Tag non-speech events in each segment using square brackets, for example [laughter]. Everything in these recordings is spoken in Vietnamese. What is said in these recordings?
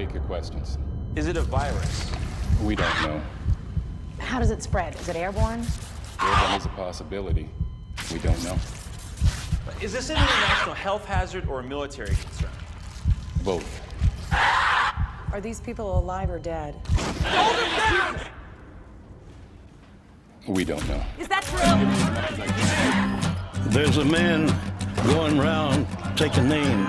take your questions. Is it a virus? We don't know. How does it spread? Is it airborne? Airborne is a possibility. We don't know. Is this an international health hazard or a military concern? Both. Are these people alive or dead? Hold them down! We don't know. Is that true? There's a man going around taking names,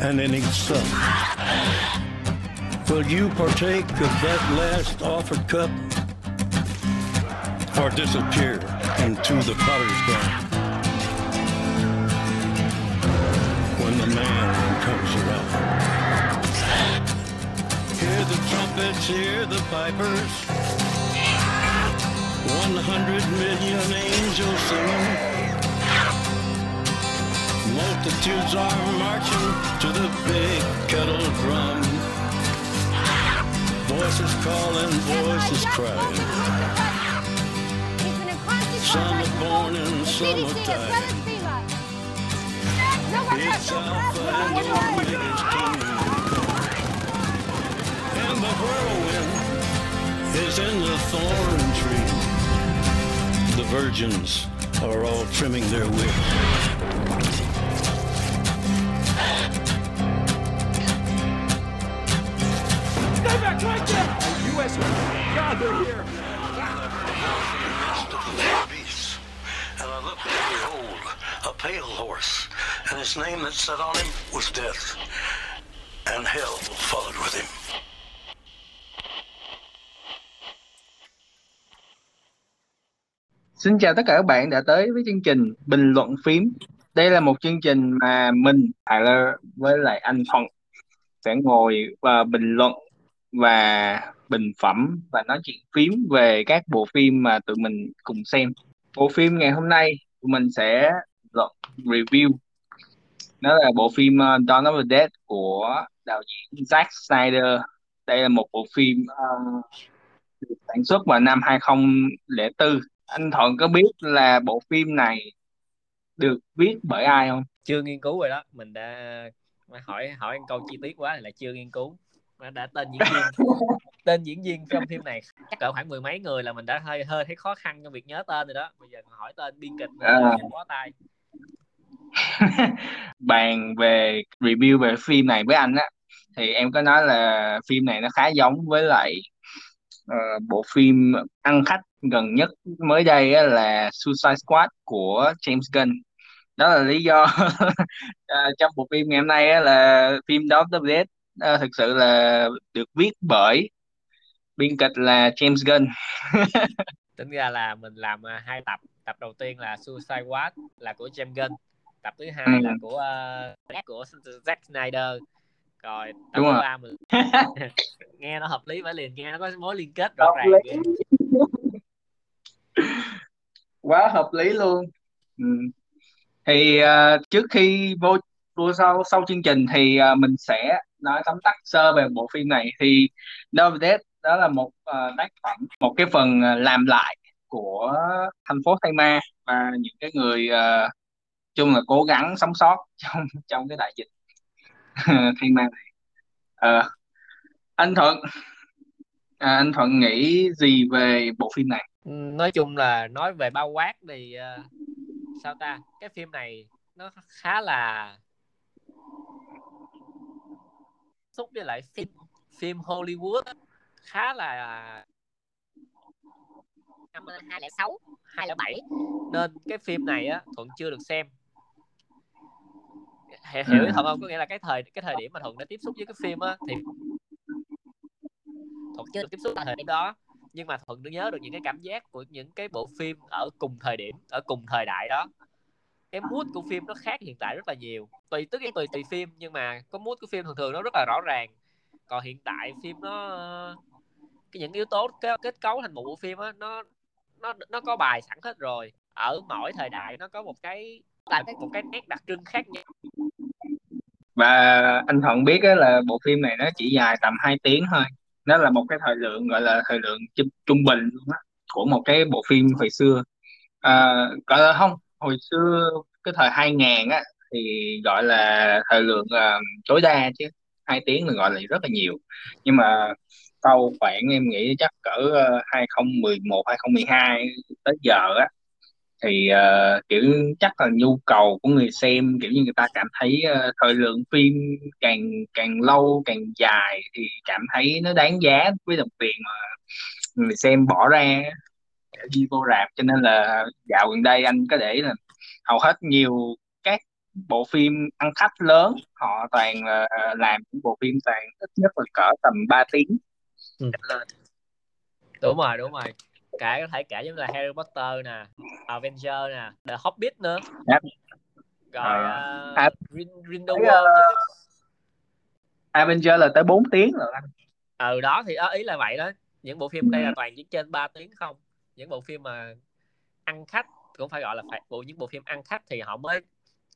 and in sup. Will you partake of that last offered cup or disappear into the potter's ground when the man comes around? Hear the trumpets, hear the pipers. One hundred million angels singing. The multitudes are marching to the big kettle drum. Voices calling, voices crying. Some are born are dying. It's Alpha and Omega's kingdom. And the whirlwind is in the thorn tree. The virgins are all trimming their wicks. Right there! U.S. God, they're here! beasts. And I looked and behold, a pale horse, and his name that sat on him was Death, and hell followed with him. Xin chào tất cả các bạn đã tới với chương trình Bình luận phím. Đây là một chương trình mà mình, Tyler với lại anh Thuận sẽ ngồi và bình luận và bình phẩm và nói chuyện phím về các bộ phim mà tụi mình cùng xem. Bộ phim ngày hôm nay tụi mình sẽ luận review. nó là bộ phim uh, Dawn of the Dead của đạo diễn Zack Snyder. Đây là một bộ phim uh, được sản xuất vào năm 2004 anh Thuận có biết là bộ phim này được viết bởi ai không? chưa nghiên cứu rồi đó mình đã hỏi hỏi anh câu chi tiết quá là chưa nghiên cứu nó đã tên diễn viên tên diễn viên trong phim này chắc cỡ khoảng mười mấy người là mình đã hơi hơi thấy khó khăn trong việc nhớ tên rồi đó bây giờ hỏi tên biên kịch À. bó tay [laughs] Bàn về review về phim này với anh á thì em có nói là phim này nó khá giống với lại ờ, bộ phim ăn khách gần nhất mới đây á là Suicide Squad của James Gunn. Đó là lý do [laughs] ờ, trong bộ phim ngày hôm nay á là phim Dawn of ờ, thực sự là được viết bởi biên kịch là James Gunn. [laughs] tính ra là mình làm à, hai tập tập đầu tiên là Suicide Squad là của James Gunn tập thứ hai Ừ. là của uh, của Zack Snyder rồi tập Đúng thứ ba mình [laughs] [laughs] nghe nó hợp lý phải liền nghe nó có mối liên kết rõ Hợp ràng lý. quá hợp lý luôn ừ. thì ờ, trước khi vô vô sau sau chương trình thì ờ, mình sẽ nói tóm tắt sơ về bộ phim này thì Dawn Dead đó là một uh, tác phẩm một cái phần ờ, làm lại của thành phố Tây Ma và những cái người uh, chung là cố gắng sống sót [laughs] trong trong cái đại dịch [laughs] Tây Ma này. Uh, anh Thuận à, anh Thuận nghĩ gì về bộ phim này? Ừ, nói chung là nói về bao quát thì uh, sao ta? Cái phim này nó khá là xúc với lại phim phim Hollywood khá là năm 2006 2007 nên cái phim này á thuận chưa được xem. Hiểu, hiểu Ừ. thuận không? Có nghĩa là cái thời cái thời điểm mà thuận đã tiếp xúc với cái phim á thì thuận chưa được tiếp xúc tại thời điểm đó. Nhưng mà thuận nhớ được những cái cảm giác của những cái bộ phim ở cùng thời điểm ở cùng thời đại đó cái mood của phim nó khác hiện tại rất là nhiều. Tùy tức tùy tùy phim nhưng mà có mood của phim thường thường nó rất là rõ ràng. Còn hiện tại phim nó cái những yếu tố kết, kết cấu thành một bộ phim á nó nó nó có bài sẵn hết rồi. Ở mỗi thời đại nó có một cái là một cái nét đặc trưng khác nhau. Và anh Thuận biết là bộ phim này nó chỉ dài tầm 2 tiếng thôi. Nó là một cái thời lượng gọi là thời lượng trung, trung bình luôn á của một cái bộ phim hồi xưa. À, gọi là không? Hồi xưa cái thời 2000 á thì gọi là thời lượng uh, tối đa chứ hai tiếng là gọi là rất là nhiều. Nhưng mà sau khoảng em nghĩ chắc cỡ ờ, 2011 2012 tới giờ á thì uh, kiểu chắc là nhu cầu của người xem kiểu như người ta cảm thấy uh, thời lượng phim càng càng lâu càng dài thì cảm thấy nó đáng giá với đồng tiền mà người xem bỏ ra đi vô rạp cho nên là dạo gần đây anh có để là hầu hết nhiều các bộ phim ăn khách lớn họ toàn uh, làm những bộ phim toàn ít nhất là cỡ tầm 3 tiếng. Ừ. đúng rồi đúng rồi. Cả có thể kể giống là Harry Potter nè Avenger nè The Hobbit nữa. Yep. rồi uh, à, Grindelwald uh, Avenger là tới 4 tiếng rồi anh. Ừ đó thì ý là vậy đó. Những bộ phim đây là toàn chỉ trên 3 tiếng không những bộ phim mà ăn khách cũng phải gọi là phải bộ những bộ phim ăn khách thì họ mới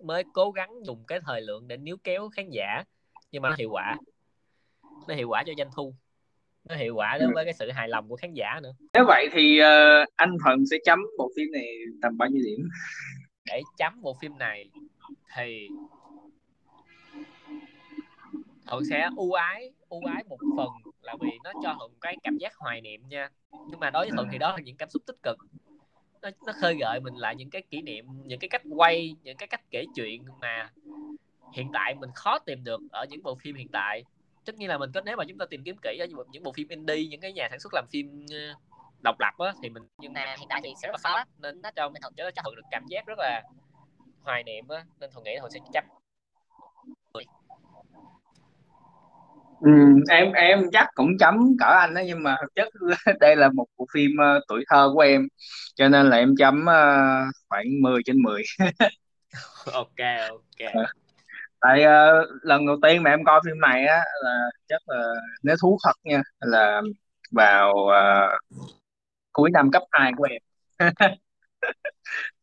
mới cố gắng dùng cái thời lượng để níu kéo khán giả nhưng mà nó hiệu quả. Nó hiệu quả cho doanh thu. Nó hiệu quả đối với cái sự hài lòng của khán giả nữa. Nếu vậy thì uh, anh Thuận sẽ chấm bộ phim này tầm bao nhiêu điểm? Để chấm bộ phim này thì thuận sẽ ưu ái ưu ái một phần là vì nó cho thuận cái cảm giác hoài niệm nha. Nhưng mà đối với thuận thì đó là những cảm xúc tích cực. Nó, nó khơi gợi mình lại những cái kỷ niệm những cái cách quay những cái cách kể chuyện mà hiện tại mình khó tìm được ở những bộ phim hiện tại. Tất nhiên là mình có nếu mà chúng ta tìm kiếm kỹ ở những bộ phim indie những cái nhà sản xuất làm phim ờ, độc lập á thì mình nhưng mà hiện tại thì sẽ rất là khó. nên nó cho mình cho nó cho thuận được cảm giác rất là hoài niệm á. Nên thuận nghĩ thuận sẽ chấp Ừ, em em chắc cũng chấm cỡ anh đó nhưng mà thực chất [laughs] đây là một bộ phim uh, tuổi thơ của em cho nên là em chấm uh, khoảng 10 trên 10 [laughs] ok ok. Ờ. tại uh, lần đầu tiên mà em coi phim này á là chắc là nếu thú thật nha là vào uh, cuối năm cấp 2 của em. [laughs]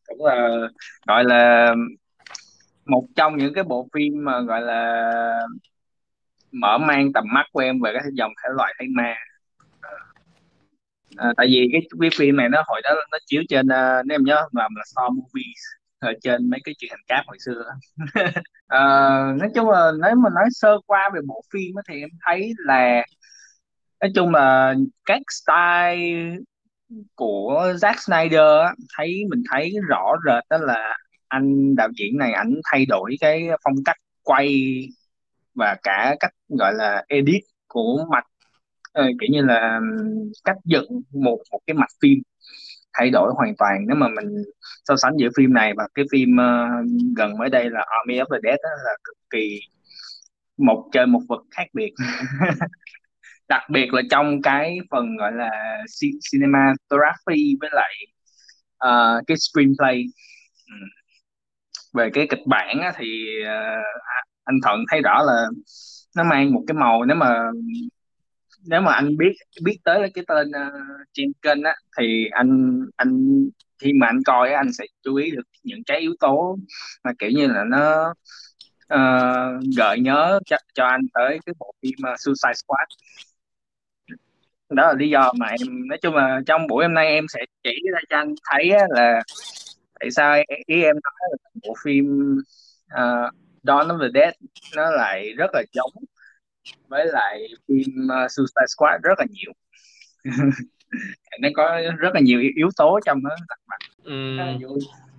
Cũng là gọi là một trong những cái bộ phim mà gọi là mở mang tầm mắt của em về cái dòng thể loại hay ma. À, tại vì cái cái phim này nó hồi đó nó chiếu trên uh, nếu em nhớ làm là so Movies ở trên mấy cái truyền hình cáp hồi xưa à, [laughs] nói chung là nếu mà nói sơ qua về bộ phim thì em thấy là nói chung là các style của Zack Snyder thấy mình thấy rõ rệt đó là anh đạo diễn này ảnh thay đổi cái phong cách quay và cả cách gọi là edit của mạch ờ, kiểu như là cách dựng một một cái mạch phim thay đổi hoàn toàn. Nếu mà mình so sánh giữa phim này và cái phim uh, gần mới đây là Army of the Dead đó, là cực kỳ một chơi một vật khác biệt. [laughs] Đặc biệt là trong cái phần gọi là cinematography với lại uh, cái screenplay. Ừ. về cái kịch bản á, thì uh, anh Thuận thấy rõ là nó mang một cái màu nếu mà nếu mà anh biết biết tới cái tên uh, trên kênh á thì anh anh khi mà anh coi á, anh sẽ chú ý được những cái yếu tố mà kiểu như là nó uh, gợi nhớ cho, cho anh tới cái bộ phim uh, Suicide Squad. Đó là lý do mà em nói chung là trong buổi hôm nay em sẽ chỉ ra cho anh thấy á, là tại sao ý em nói là bộ phim uh, Dawn of the Dead nó lại rất là giống với lại phim uh, Suicide Squad rất là nhiều. [laughs] Nó có rất là nhiều yếu tố trong đó ừ.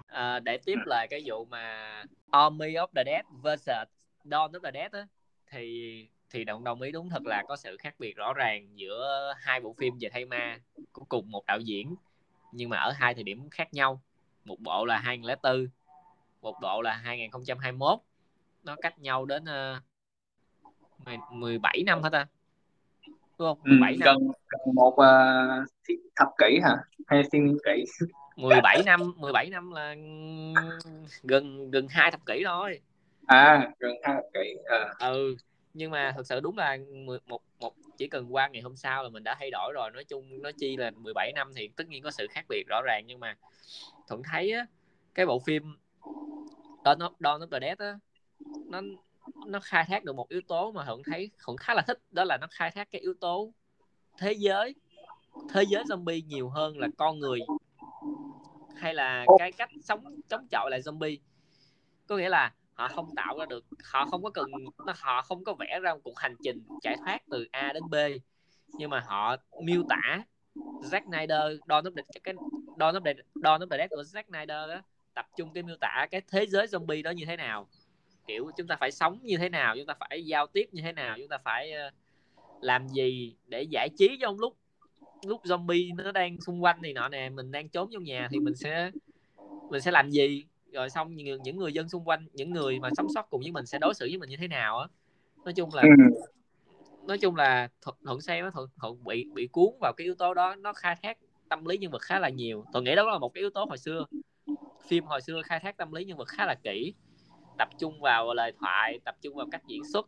à, để tiếp lại cái vụ mà Army of the Dead versus Dawn of the Dead á thì thì đồng đồng ý đúng thật là có sự khác biệt rõ ràng giữa hai bộ phim về thay ma của cùng một đạo diễn nhưng mà ở hai thời điểm khác nhau. Một bộ là 2004 một bộ là 2021 nó cách nhau đến uh, 17 năm hả ta? Đúng không? 17 ừ, năm. gần, gần một uh, thập kỷ hả? Hay thiên kỷ? [laughs] 17 năm 17 năm là gần gần hai thập kỷ thôi. À gần hai thập kỷ à. ừ nhưng mà thật sự đúng là một một chỉ cần qua ngày hôm sau là mình đã thay đổi rồi. Nói chung nói chi là 17 năm thì tất nhiên có sự khác biệt rõ ràng. Nhưng mà thuận thấy á cái bộ phim Dawn of, Dawn of the Dead á nó nó khai thác được một yếu tố mà thuận thấy thuận khá là thích, đó là nó khai thác cái yếu tố thế giới. Thế giới zombie nhiều hơn là con người hay là cái cách sống, chống chọi lại zombie. Có nghĩa là họ không tạo ra được, họ không có cần họ không có vẽ ra một cuộc hành trình chạy thoát từ A đến B. Nhưng mà họ miêu tả Zack Snyder, Dawn of the, cái Dawn of the, Dawn of the Dead của Zack Snyder đó tập trung cái miêu tả cái thế giới zombie đó như thế nào kiểu chúng ta phải sống như thế nào chúng ta phải giao tiếp như thế nào chúng ta phải ờ, làm gì để giải trí trong lúc lúc zombie nó đang xung quanh thì nọ nè mình đang trốn trong nhà thì mình sẽ mình sẽ làm gì? Rồi xong những, những người dân xung quanh những người mà sống sót cùng với mình sẽ đối xử với mình như thế nào á. Nói chung là ừ. nói chung là thuận, thuận xem thuận, thuận bị bị cuốn vào cái yếu tố đó nó khai thác tâm lý nhân vật khá là nhiều. Tôi nghĩ đó là một cái yếu tố hồi xưa. Phim hồi xưa khai thác tâm lý nhân vật khá là kỹ tập trung vào lời thoại tập trung vào cách diễn xuất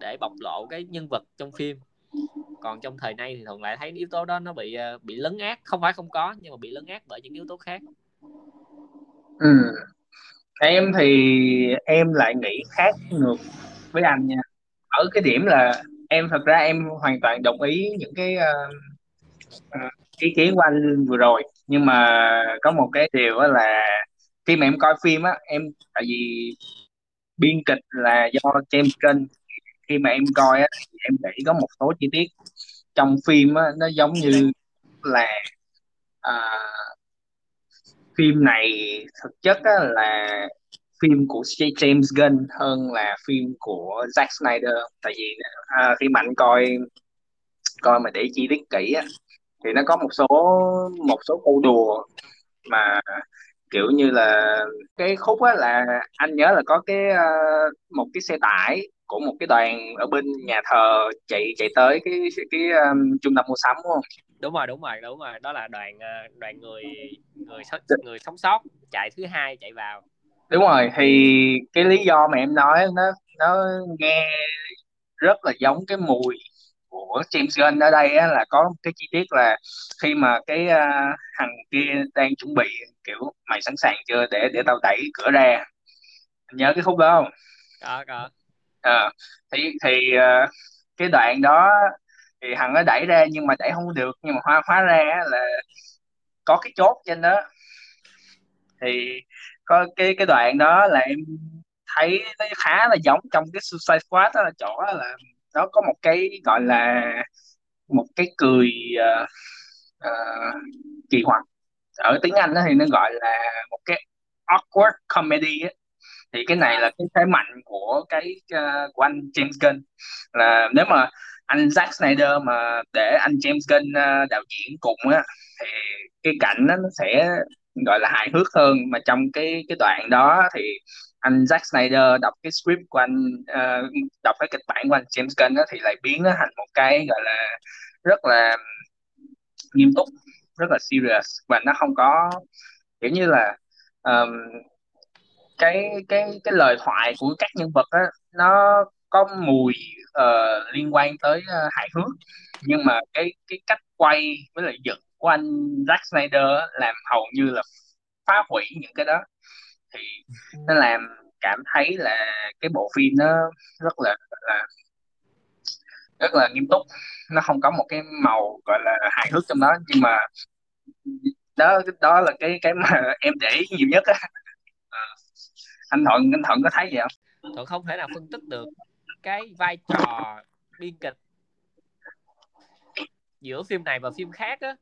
để bộc lộ cái nhân vật trong phim. Còn trong thời nay thì thường lại thấy yếu tố đó nó bị ờ, bị lấn át không phải không có nhưng mà bị lấn át bởi những yếu tố khác. Ừ. em thì em lại nghĩ khác ngược với anh nha. Ở cái điểm là em thật ra em hoàn toàn đồng ý những cái uh, ý kiến của anh vừa rồi. Nhưng mà có một cái điều đó là khi mà em coi phim á em tại vì biên kịch là do James Gunn. Khi mà em coi á em để có một số chi tiết trong phim á nó giống như là à, phim này thực chất á, là phim của James Gunn hơn là phim của Zack Snyder. Tại vì à, khi mà anh coi coi mà để chi tiết kỹ á thì nó có một số một số câu đùa mà kiểu như là cái khúc á là anh nhớ là có cái uh, một cái xe tải của một cái đoàn ở bên nhà thờ chạy chạy tới cái cái um, trung tâm mua sắm đúng không? Đúng rồi, đúng rồi, đúng rồi, đó là đoàn ờ, đoàn người người người sống sót chạy thứ hai chạy vào. Đúng rồi, thì cái lý do mà em nói nó nó nghe rất là giống cái mùi của James Gunn ở đây á, là có một cái chi tiết là khi mà cái uh, thằng kia đang chuẩn bị kiểu mày sẵn sàng chưa để để tao đẩy cửa ra. Nhớ cái khúc đó không? Có có. À, thì thì uh, cái đoạn đó thì thằng nó đẩy ra nhưng mà đẩy không được nhưng mà hóa hóa ra là có cái chốt trên đó. Thì có cái cái đoạn đó là em thấy nó khá là giống trong cái Suicide Squad đó là chỗ là nó có một cái gọi là một cái cười uh, uh, kỳ hoặc ở tiếng Anh đó thì nó gọi là một cái awkward comedy ấy. thì cái này là cái thế mạnh của cái uh, của anh James Gunn. Là nếu mà anh Zack Snyder mà để anh James Gunn uh, đạo diễn cùng á thì cái cảnh đó nó sẽ gọi là hài hước hơn. Mà trong cái cái đoạn đó thì anh Zack Snyder đọc cái script của anh uh, đọc cái kịch bản của anh James Gunn đó thì lại biến nó thành một cái gọi là rất là nghiêm túc rất là serious và nó không có kiểu như là um, cái cái cái lời thoại của các nhân vật đó, nó có mùi uh, liên quan tới uh, hài hước. Nhưng mà cái cái cách quay với lại dựng của anh Zack Snyder làm hầu như là phá hủy những cái đó thì nó làm cảm thấy là cái bộ phim nó rất là là rất là nghiêm túc. Nó không có một cái màu gọi là hài hước trong đó nhưng mà đó đó là cái cái mà [laughs] em để ý nhiều nhất á. À. anh thuận anh thuận có thấy gì không? Thuận không thể nào phân tích được cái vai trò biên kịch giữa phim này và phim khác á.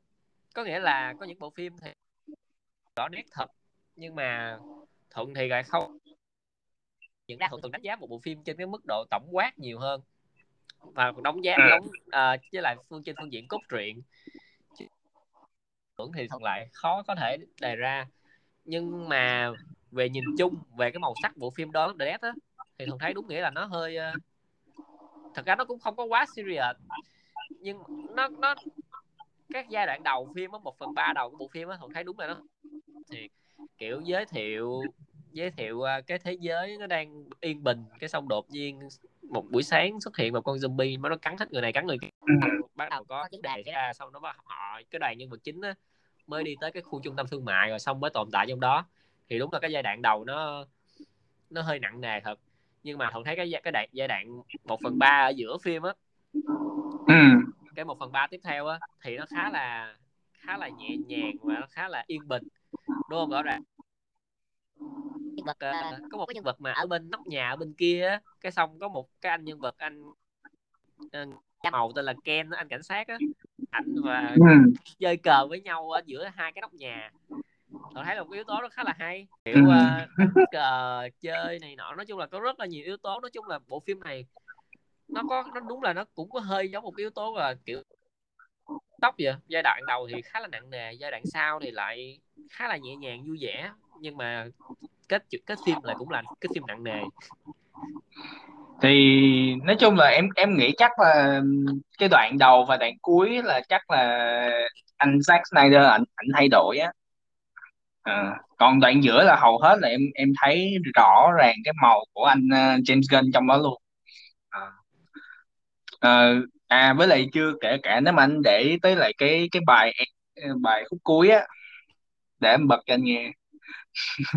Có nghĩa là có những bộ phim thì rõ nét thật nhưng mà thuận thì lại không. Những ra thuận thường đánh giá một bộ phim trên cái mức độ tổng quát nhiều hơn. Và đóng giá đóng uh, với lại phương trên phương diện cốt truyện. Thì thuận lại khó có thể đề ra. Nhưng mà về nhìn chung về cái màu sắc bộ phim đó The Death á thì thuận thấy đúng nghĩa là nó hơi uh, thật ra nó cũng không có quá serious. Nhưng nó nó các giai đoạn đầu phim á một phần ba đầu của bộ phim á thuận thấy đúng là nó thiệt kiểu giới thiệu giới thiệu à, cái thế giới nó đang yên bình cái xong đột nhiên một buổi sáng xuất hiện một con zombie mà nó cắn hết người này cắn người kia. Ừ. bắt đầu có vấn đề ra xong nó bắt họ cái đoàn nhân vật chính á mới đi tới cái khu trung tâm thương mại rồi xong mới tồn tại trong đó. Thì đúng là cái giai đoạn đầu nó nó hơi nặng nề thật. Nhưng mà thuận thấy cái giai- cái đoạn giai đoạn một phần ba ở giữa phim á ừ. cái một phần ba tiếp theo á thì nó khá là khá là nhẹ nhàng và nó khá là yên bình đúng không rõ ràng nhân vật ờ, có một cái nhân vật mà ở bên nóc nhà ở bên kia á cái xong có một cái anh nhân vật anh ờ, màu tên là Ken anh cảnh sát á. Ảnh và ừ. chơi cờ với nhau ở giữa hai cái nóc nhà. Tôi thấy là một cái yếu tố nó khá là hay. Kiểu đánh [laughs] cờ chơi này nọ. Nói chung là có rất là nhiều yếu tố. Nói chung là bộ phim này nó có nó đúng là nó cũng có hơi giống một cái yếu tố là kiểu tóc vậy. Giai đoạn đầu thì khá là nặng nề giai đoạn sau thì lại khá là nhẹ nhàng vui vẻ. Nhưng mà kết kết phim lại cũng là cái phim nặng nề. Thì nói chung là em em nghĩ chắc là cái đoạn đầu và đoạn cuối là chắc là anh Zack Snyder ảnh ảnh thay đổi á. À, còn đoạn giữa là hầu hết là em em thấy rõ ràng cái màu của anh uh, James Gunn trong đó luôn. À, ờ, à với lại chưa kể cả nếu mà anh để ý tới lại cái cái bài ờ, bài khúc cuối á để em bật cho anh nghe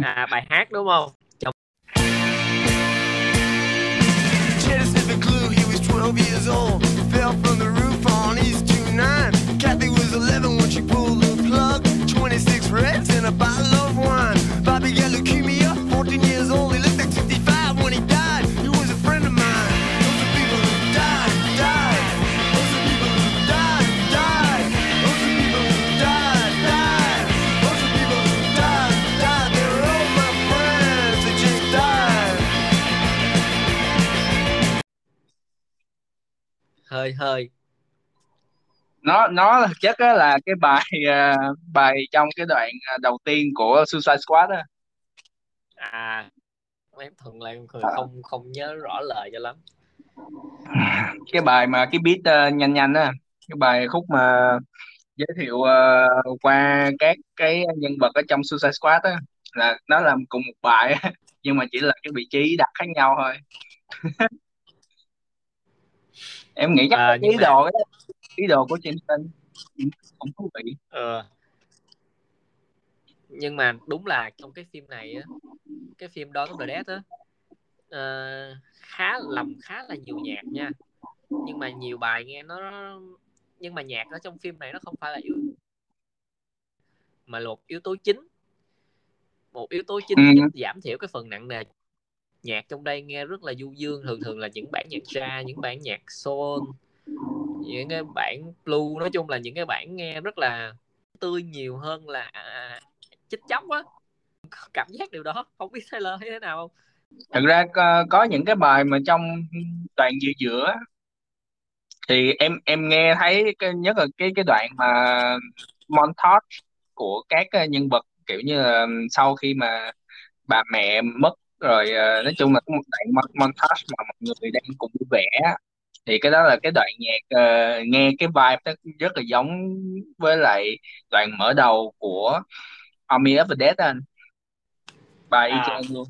à bài hát đúng không Genesis the clue, he was 12 years old. Fell from the roof on East 29. Kathy was 11 when she pulled the plug. 26 reds and a bottle of wine. Bobby got leukemia, 14 years old. Hơi hơi. Nó nó thực chất á là cái bài ờ, bài trong cái đoạn ờ, đầu tiên của Suicide Squad á. À em thuận lại người không không nhớ rõ lời cho lắm. Cái bài mà cái beat ờ, nhanh nhanh á cái bài khúc mà giới thiệu ờ, qua các cái nhân vật ở trong Suicide Squad á là nó làm cùng một bài á [laughs] nhưng mà chỉ là cái vị trí đặt khác nhau thôi [laughs] em nghĩ chắc À, ý mà- đồ đó, ý đồ của James Gunn cũng thú vị ờ. nhưng mà đúng là trong cái phim này á cái phim Dawn of the Dead á ờ, khá lầm khá là nhiều nhạc nha nhưng mà nhiều bài nghe nó nhưng mà nhạc ở trong phim này nó không phải là yếu mà là một yếu tố chính một yếu tố chính Ừ. giúp giảm thiểu cái phần nặng nề nhạc trong đây nghe rất là du dương thường thường là những bản nhạc jazz những bản nhạc soul những cái bản blue nói chung là những cái bản nghe rất là tươi nhiều hơn là à, chích chóc á. Cảm giác điều đó không biết Taylor thấy thế nào không? Thật ra có, có những cái bài mà trong đoạn giữa giữa thì em em nghe thấy cái nhất là cái cái đoạn mà montage của các ờ, nhân vật kiểu như là sau khi mà bà mẹ mất rồi ờ, nói chung là có một đoạn mon- montage mà mọi người đang cùng vui vẻ thì cái đó là cái đoạn nhạc ờ, nghe cái vibe nó rất là giống với lại đoạn mở đầu của Army of the Dead anh bài y À. chang luôn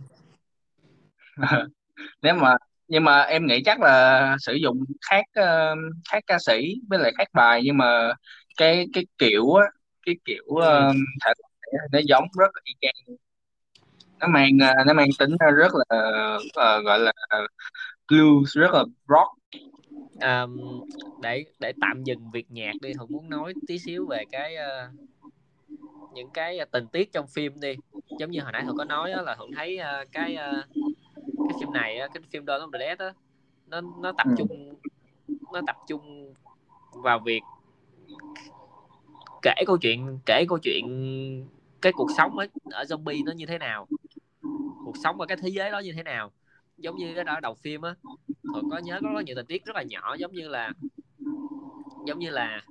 [laughs] nếu mà nhưng mà em nghĩ chắc là sử dụng khác ờ, khác ca sĩ với lại khác bài nhưng mà cái cái kiểu á cái kiểu Ừ. ờ, thể loại nó giống rất là y chang nó mang ờ, nó mang tính rất là ờ, gọi là blues rất là rock. À, để để tạm dừng việc nhạc đi Thuận muốn nói tí xíu về cái ờ, những cái tình tiết trong phim đi. Giống như hồi nãy Thuận có nói á, là Thuận thấy ờ, cái ờ, cái phim này cái phim Dawn of the Dead á nó nó tập Ừ. trung nó tập trung vào việc kể câu chuyện kể câu chuyện cái cuộc sống ở, ở zombie nó như thế nào cuộc sống ở cái thế giới đó như thế nào. Giống như cái đó, đầu phim á thuận có nhớ có nhiều tình tiết rất là nhỏ, giống như là, giống như là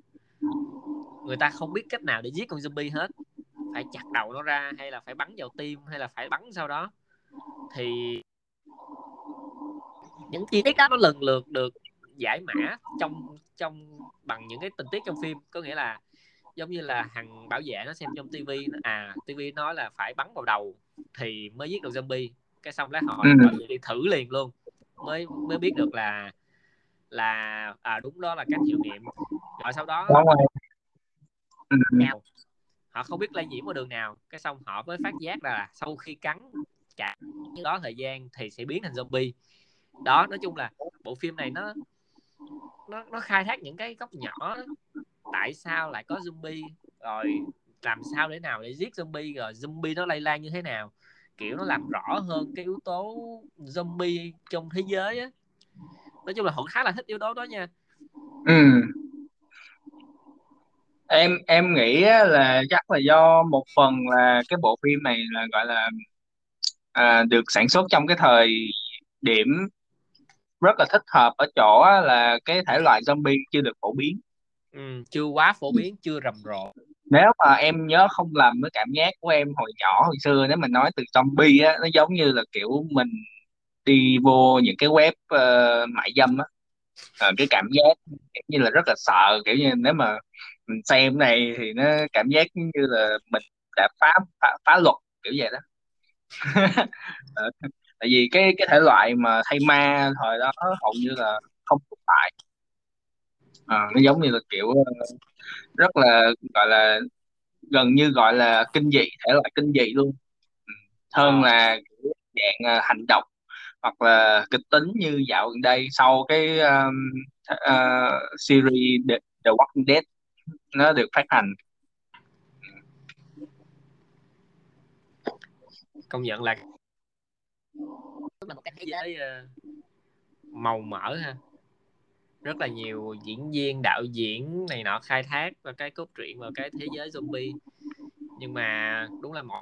người ta không biết cách nào để giết con zombie hết. Phải chặt đầu nó ra, hay là phải bắn vào tim, hay là phải bắn sau đó. Thì những chi tiết đó nó lần lượt được giải mã trong trong, bằng những cái tình tiết trong phim. Có nghĩa là giống như là thằng bảo vệ nó xem trong tivi nó à tivi nói là phải bắn vào đầu thì mới giết được zombie cái xong lấy họ Ừ. đi thử liền luôn mới mới biết được là là à đúng đó là cách hiệu nghiệm rồi sau đó. Ừ. nhau họ không biết lây nhiễm qua đường nào cái xong họ mới phát giác ra là sau khi cắn như đó thời gian thì sẽ biến thành zombie đó nói chung là bộ phim này nó nó nó khai thác những cái góc nhỏ tại sao lại có zombie? Rồi làm sao để nào để giết zombie? Rồi zombie nó lây lan như thế nào? Kiểu nó làm rõ hơn cái yếu tố zombie trong thế giới á. Nói chung là họ khá là thích yếu tố đó nha. Ừ. Em em nghĩ là chắc là do một phần là cái bộ phim này là gọi là à, được sản xuất trong cái thời điểm rất là thích hợp ở chỗ là cái thể loại zombie chưa được phổ biến ừ, chưa quá phổ biến chưa rầm rộ. Nếu mà em nhớ không lầm với cảm giác của em hồi nhỏ hồi xưa nếu mà nói từ zombie á, nó giống như là kiểu mình đi vô những cái web ờ, mại dâm á, Ờ, cái cảm giác kiểu như là rất là sợ kiểu như nếu mà mình xem này thì nó cảm giác như là mình đã phá phá, phá luật kiểu vậy đó. [laughs] Ờ, tại vì cái cái thể loại mà thay ma thời đó hầu như là không tồn tại Ờ, nó giống như là kiểu ờ, rất là gọi là gần như gọi là kinh dị thể loại kinh dị luôn Ừ. hơn Ờ. là kiểu dạng hành động hoặc là kịch tính như dạo gần đây sau cái um, uh, series The, The Walking Dead nó được phát hành công nhận là là một cái thế giới màu mỡ ha rất là nhiều diễn viên đạo diễn này nọ khai thác vào cái cốt truyện vào cái thế giới zombie. Nhưng mà đúng là một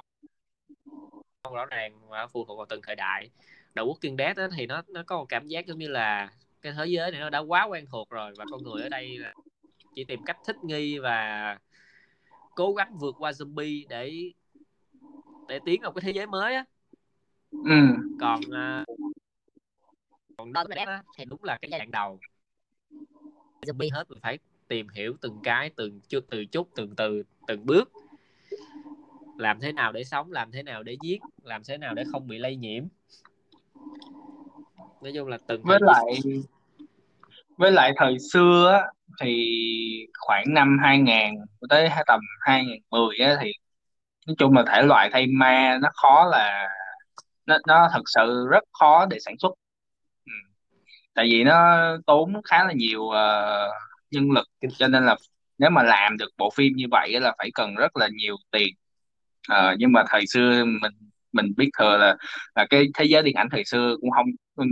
không rõ ràng và phù thuộc vào từng thời đại. The Walking Dead á, thì nó nó có một cảm giác giống như là cái thế giới này nó đã quá quen thuộc rồi và con người ở đây là chỉ tìm cách thích nghi và cố gắng vượt qua zombie để để tiến vào cái thế giới mới á. Ừ. còn à, còn đó á, thì đúng là cái giai đoạn đầu zombie. hết mình phải tìm hiểu từng cái từng chút từ chút từng từ từng bước. Làm thế nào để sống làm thế nào để giết làm thế nào để không bị lây nhiễm. Nói chung là từng với lại với lại thời xưa á, thì khoảng năm 2000 tới tầm 2010 á, thì nói chung là thể loại thay ma nó khó là nó nó thật sự rất khó để sản xuất. Tại vì nó tốn khá là nhiều ờ, nhân lực. Cho nên là nếu mà làm được bộ phim như vậy là phải cần rất là nhiều tiền. Ờ, nhưng mà thời xưa mình mình biết thừa là là cái thế giới điện ảnh thời xưa cũng không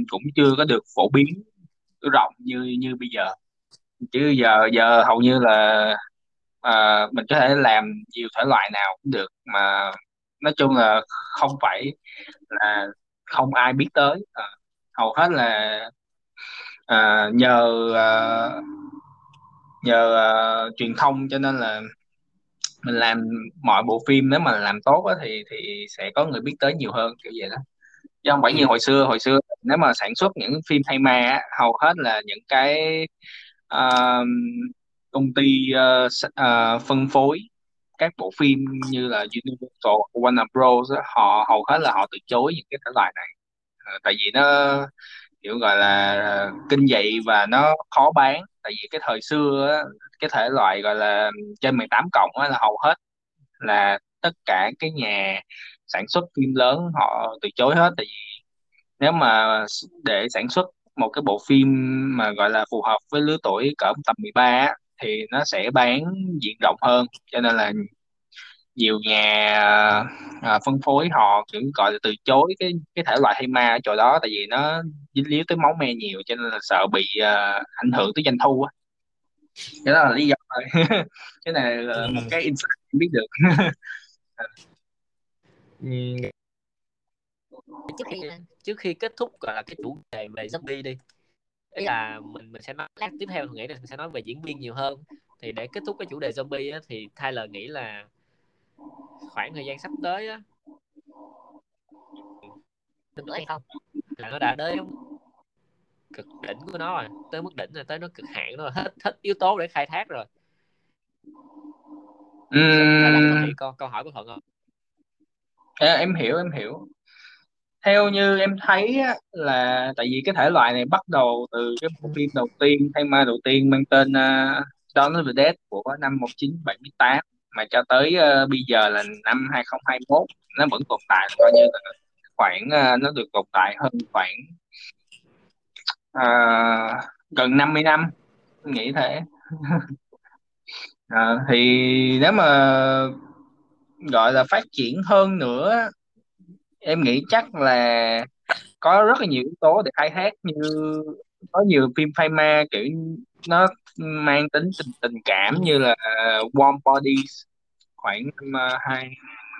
cũng chưa có được phổ biến rộng như như bây giờ. Chứ giờ giờ hầu như là à, mình có thể làm nhiều thể loại nào cũng được mà nói chung là không phải là không ai biết tới. Ờ, hầu hết là à, nhờ à, nhờ à, truyền thông cho nên là mình làm mọi bộ phim nếu mà làm tốt á, thì thì sẽ có người biết tới nhiều hơn kiểu vậy đó. Chứ không phải như hồi xưa hồi xưa nếu mà sản xuất những phim hay ma á, hầu hết là những cái ờ, công ty s- ờ, phân phối các bộ phim như là Universal Warner Bros á, họ hầu hết là họ từ chối những cái thể loại này. Ờ, tại vì nó kiểu gọi là kinh dị và nó khó bán. Tại vì cái thời xưa á, cái thể loại gọi là trên 18 cộng á, là hầu hết là tất cả cái nhà sản xuất phim lớn họ từ chối hết. Tại vì nếu mà để sản xuất một cái bộ phim mà gọi là phù hợp với lứa tuổi cỡ tầm 13 á, thì nó sẽ bán diện rộng hơn. Cho nên là nhiều nhà à, phân phối họ kiểu gọi là từ chối cái cái thể loại hay ma ở chỗ đó tại vì nó dính líu tới máu me nhiều cho nên là sợ bị à, ảnh hưởng tới doanh thu á. Cái đó là lý do thôi. [laughs] Cái này là một cái insight em biết được. Ừm, trước khi trước khi kết thúc gọi là cái chủ đề về zombie đi ý là mình mình sẽ nói lát tiếp theo tôi nghĩ là mình sẽ nói về diễn viên nhiều hơn. Thì để kết thúc cái chủ đề zombie á, thì Tyler nghĩ là khoảng thời gian sắp tới á. Được nữa hay không? Là nó đã đến cực đỉnh của nó rồi. Tới mức đỉnh rồi tới nó cực hạn rồi. Hết hết yếu tố để khai thác rồi. Nghĩ câu câu hỏi của thuận không? À, em hiểu em hiểu. Theo như em thấy á, là tại vì cái thể loại này bắt đầu từ cái bộ phim đầu tiên hay ma đầu tiên mang tên uh, Dawn of the Dead của năm 1978 mà cho tới uh, bây giờ là năm 2021 nó vẫn tồn tại coi như là khoảng uh, nó được tồn tại hơn khoảng uh, gần 50 năm nghĩ thế. [laughs] Ờ, thì nếu mà gọi là phát triển hơn nữa em nghĩ chắc là có rất là nhiều yếu tố để khai thác như có nhiều phim phai ma kiểu nó mang tính tình tình cảm như là uh, Warm Bodies. Khoảng năm hai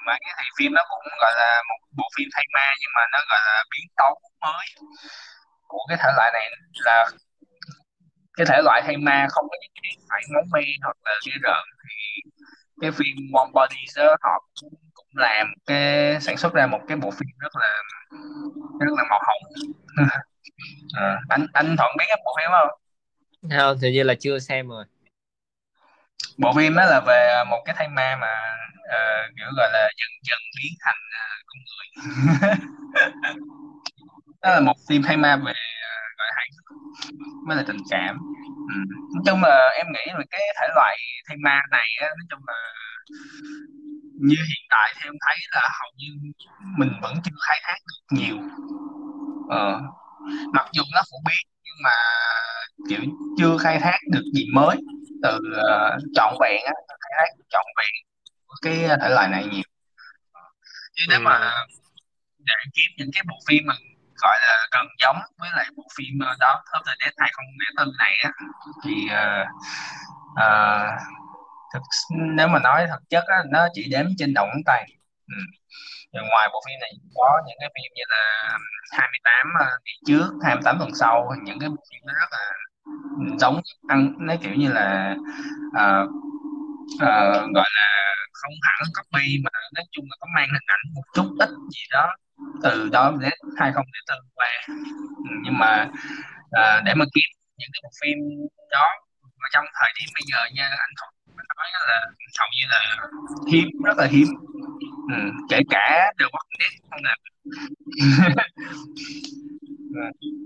mấy thì phim nó cũng gọi là một bộ phim thay ma nhưng mà nó gọi là biến tấu mới của cái thể loại này. Là cái thể loại thay ma không có những cái phải máu me hoặc là ghê rợn thì cái phim One Bodies đó họ cũng, cũng làm cái sản xuất ra một cái bộ phim rất là rất là màu hồng. [laughs] Ờ, anh anh Thuận biết cái bộ phim không? Không thì như là chưa xem rồi. Bộ phim đó là về một cái thay ma mà ờ, kiểu gọi là dần dần biến thành ờ, con người. [laughs] Đó là một phim thay ma về ờ, gọi là hước với là tình cảm. Ừ. nói chung là em nghĩ là cái thể loại thay ma này á, nói chung là như hiện tại thì em thấy là hầu như mình vẫn chưa khai thác được nhiều. Ờ. mặc dù nó phổ biến nhưng mà kiểu chưa khai thác được gì mới từ ờ, trọn vẹn á khai thác trọn vẹn của cái thể loại này nhiều chứ nếu mà ừ. để kiếm những cái bộ phim mà gọi là gần giống với lại bộ phim ờ, đó Top the Dead 2004 này á thì ờ, ờ, thực nếu mà nói thực chất á, nó chỉ đếm trên đầu ngón tay ừ. Ngoài bộ phim này có những cái phim như là 28 ờ, ngày trước 28 tuần sau. Những cái bộ phim nó rất là ừ, giống ăn nó kiểu như là ờ, ờ, gọi là không hẳn copy mà nói chung là có mang hình ảnh một chút ít gì đó từ đó đến 2004 qua. Ừ, nhưng mà ờ, để mà kiếm những cái bộ phim đó mà trong thời điểm bây giờ nha anh Thuận nói là hầu như là hiếm rất là hiếm ừ, kể cả The Walking Dead không làm [laughs]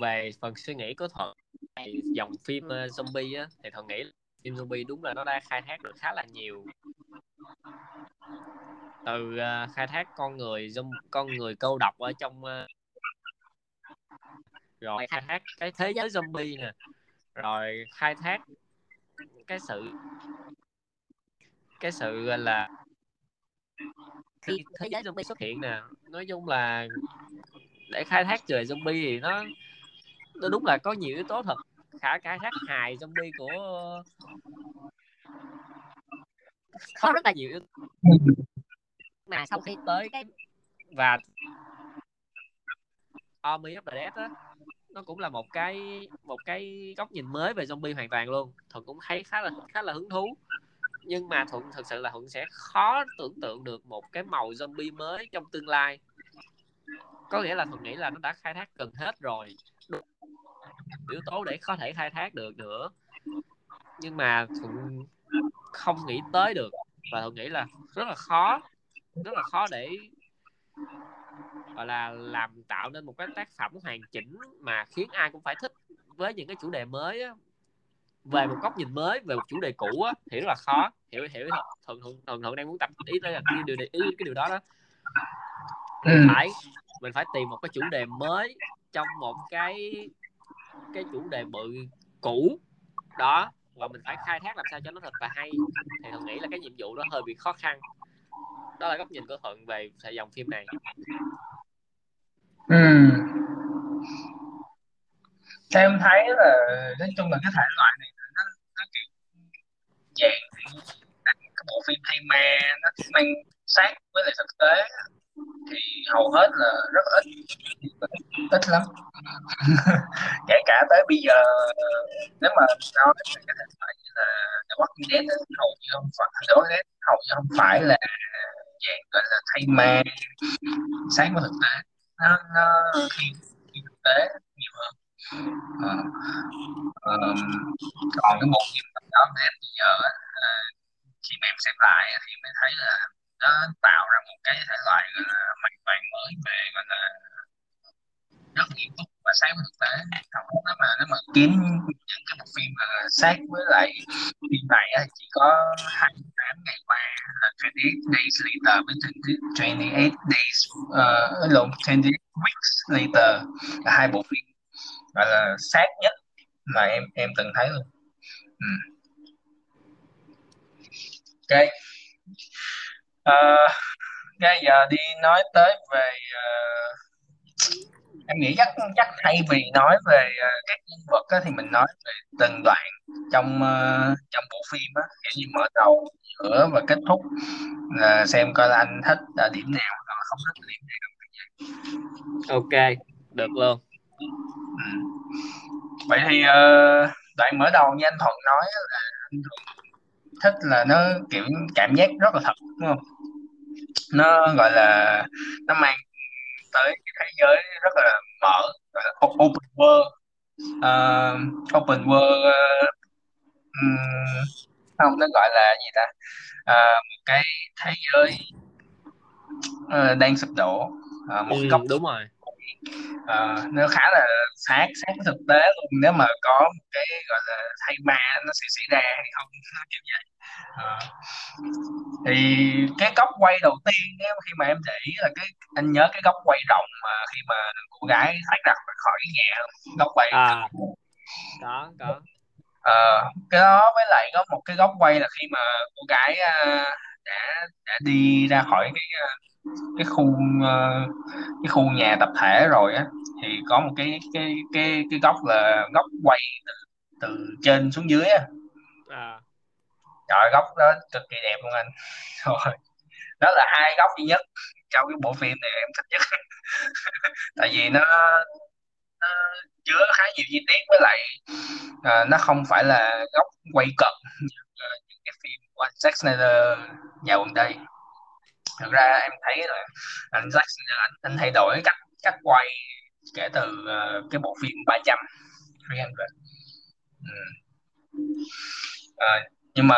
về phần suy nghĩ của thuận dòng phim ờ, zombie á thì thuận nghĩ phim zombie đúng là nó đã khai thác được khá là nhiều. Từ uh, khai thác con người zoom, con người câu độc ở trong uh, rồi khai thác cái thế giới zombie nè rồi khai thác cái sự cái sự là khi thế giới zombie xuất hiện nè nói chung là để khai thác về zombie thì nó nó đúng là có nhiều yếu tố thật. Khả khai thác hài zombie của có rất là nhiều yếu tố. Mà sau khi tới cái và Army of the Dead á nó cũng là một cái một cái góc nhìn mới về zombie hoàn toàn luôn. Thuận cũng thấy khá là khá là hứng thú. Nhưng mà thuận thực sự là thuận sẽ khó tưởng tượng được một cái màu zombie mới trong tương lai. Có nghĩa là thuận nghĩ là nó đã khai thác gần hết rồi. Đủ yếu tố để có thể khai thác được nữa. Nhưng mà thuận không nghĩ tới được. Và thuận nghĩ là rất là khó, rất là khó để gọi là làm tạo nên một cái tác phẩm hoàn chỉnh mà khiến ai cũng phải thích với những cái chủ đề mới á. Về một góc nhìn mới về một chủ đề cũ á thì rất là khó. Hiểu hiểu thuận thuận thuận thuận đang muốn tập ý tới là cái điều ý cái điều đó đó. Mình phải mình phải tìm một cái chủ đề mới trong một cái cái chủ đề bự cũ. Đó và mình phải khai thác làm sao cho nó thật là hay. Thì thuận nghĩ là cái nhiệm vụ đó hơi bị khó khăn đó là góc nhìn của thuận về dòng phim này. Ừ. theo em thấy là, nói chung là cái thể loại này nó nó kiểu dạng cái bộ phim hay ma, nó mang sát với lại thực tế. Thì hầu hết là rất ít ít lắm. [laughs] Kể cả tới bây giờ, nếu mà nói về cái thể loại như là The Walking Dead hầu như không phải, The Walking Dead hầu như không phải là dạng gọi là thay ma. Sát với thực tế nó nó khi, khi thực tế nhiều hơn Ờ, ờm, còn cái bộ phim đó đến giờ ờ, khi mà em xem lại thì mới thấy là nó tạo ra một cái thể loại gọi là hoàn toàn mới về gọi là rất nghiêm túc và sát với thực tế. Không nếu mà nếu mà kiếm những cái bộ phim mà sát với lại phim này á, chỉ có 28 ngày qua là 28 days later với 28 days uh, lộn 28 weeks later là hai bộ phim gọi là sát nhất mà em em từng thấy luôn. Ừ. ok. Ờ, uh, ngay giờ đi nói tới về uh, em nghĩ chắc chắc thay vì nói về uh, các nhân vật á, thì mình nói về từng đoạn trong uh, trong bộ phim á. Kiểu như mở đầu giữa và kết thúc là xem coi là anh thích ở điểm nào hoặc là không thích điểm nào. Ok được luôn. Ừ. vậy thì uh, đoạn mở đầu như anh Thuận nói là anh Thuận thích là nó kiểu cảm giác rất là thật đúng không? Nó gọi là nó mang tới cái thế giới rất là mở gọi là open world. Uh, open world uh, um, không nó gọi là gì ta? Uh, một cái thế giới uh, đang sụp đổ uh, một ừ, góc đúng rồi uh, nó khá là sát sát với thực tế luôn. Nếu mà có một cái gọi là thay ma nó sẽ xảy ra hay không [laughs] kiểu vậy. Uh, thì cái góc quay đầu tiên nếu khi mà em để ý là cái anh nhớ cái góc quay rộng mà khi mà cô gái thoát ra khỏi nhà góc quay à. có có. Uh, cái đó với lại có một cái góc quay là khi mà cô gái uh, đã đã đi ra khỏi cái uh, cái khu uh, cái khu nhà tập thể rồi á thì có một cái cái cái cái góc là góc quay từ từ trên xuống dưới á. À. trời góc đó cực kỳ đẹp luôn anh. [laughs] Rồi. Đó là hai góc duy nhất trong cái bộ phim này em thích nhất. [laughs] Tại vì nó nó chứa khá nhiều chi tiết với lại à, nó không phải là góc quay cận như uh, những cái phim của anh Zack Snyder dạo gần đây thực ra em thấy là anh Jackson anh, anh thay đổi cách cách quay kể từ uh, cái bộ phim 300 300 ừ. à, nhưng mà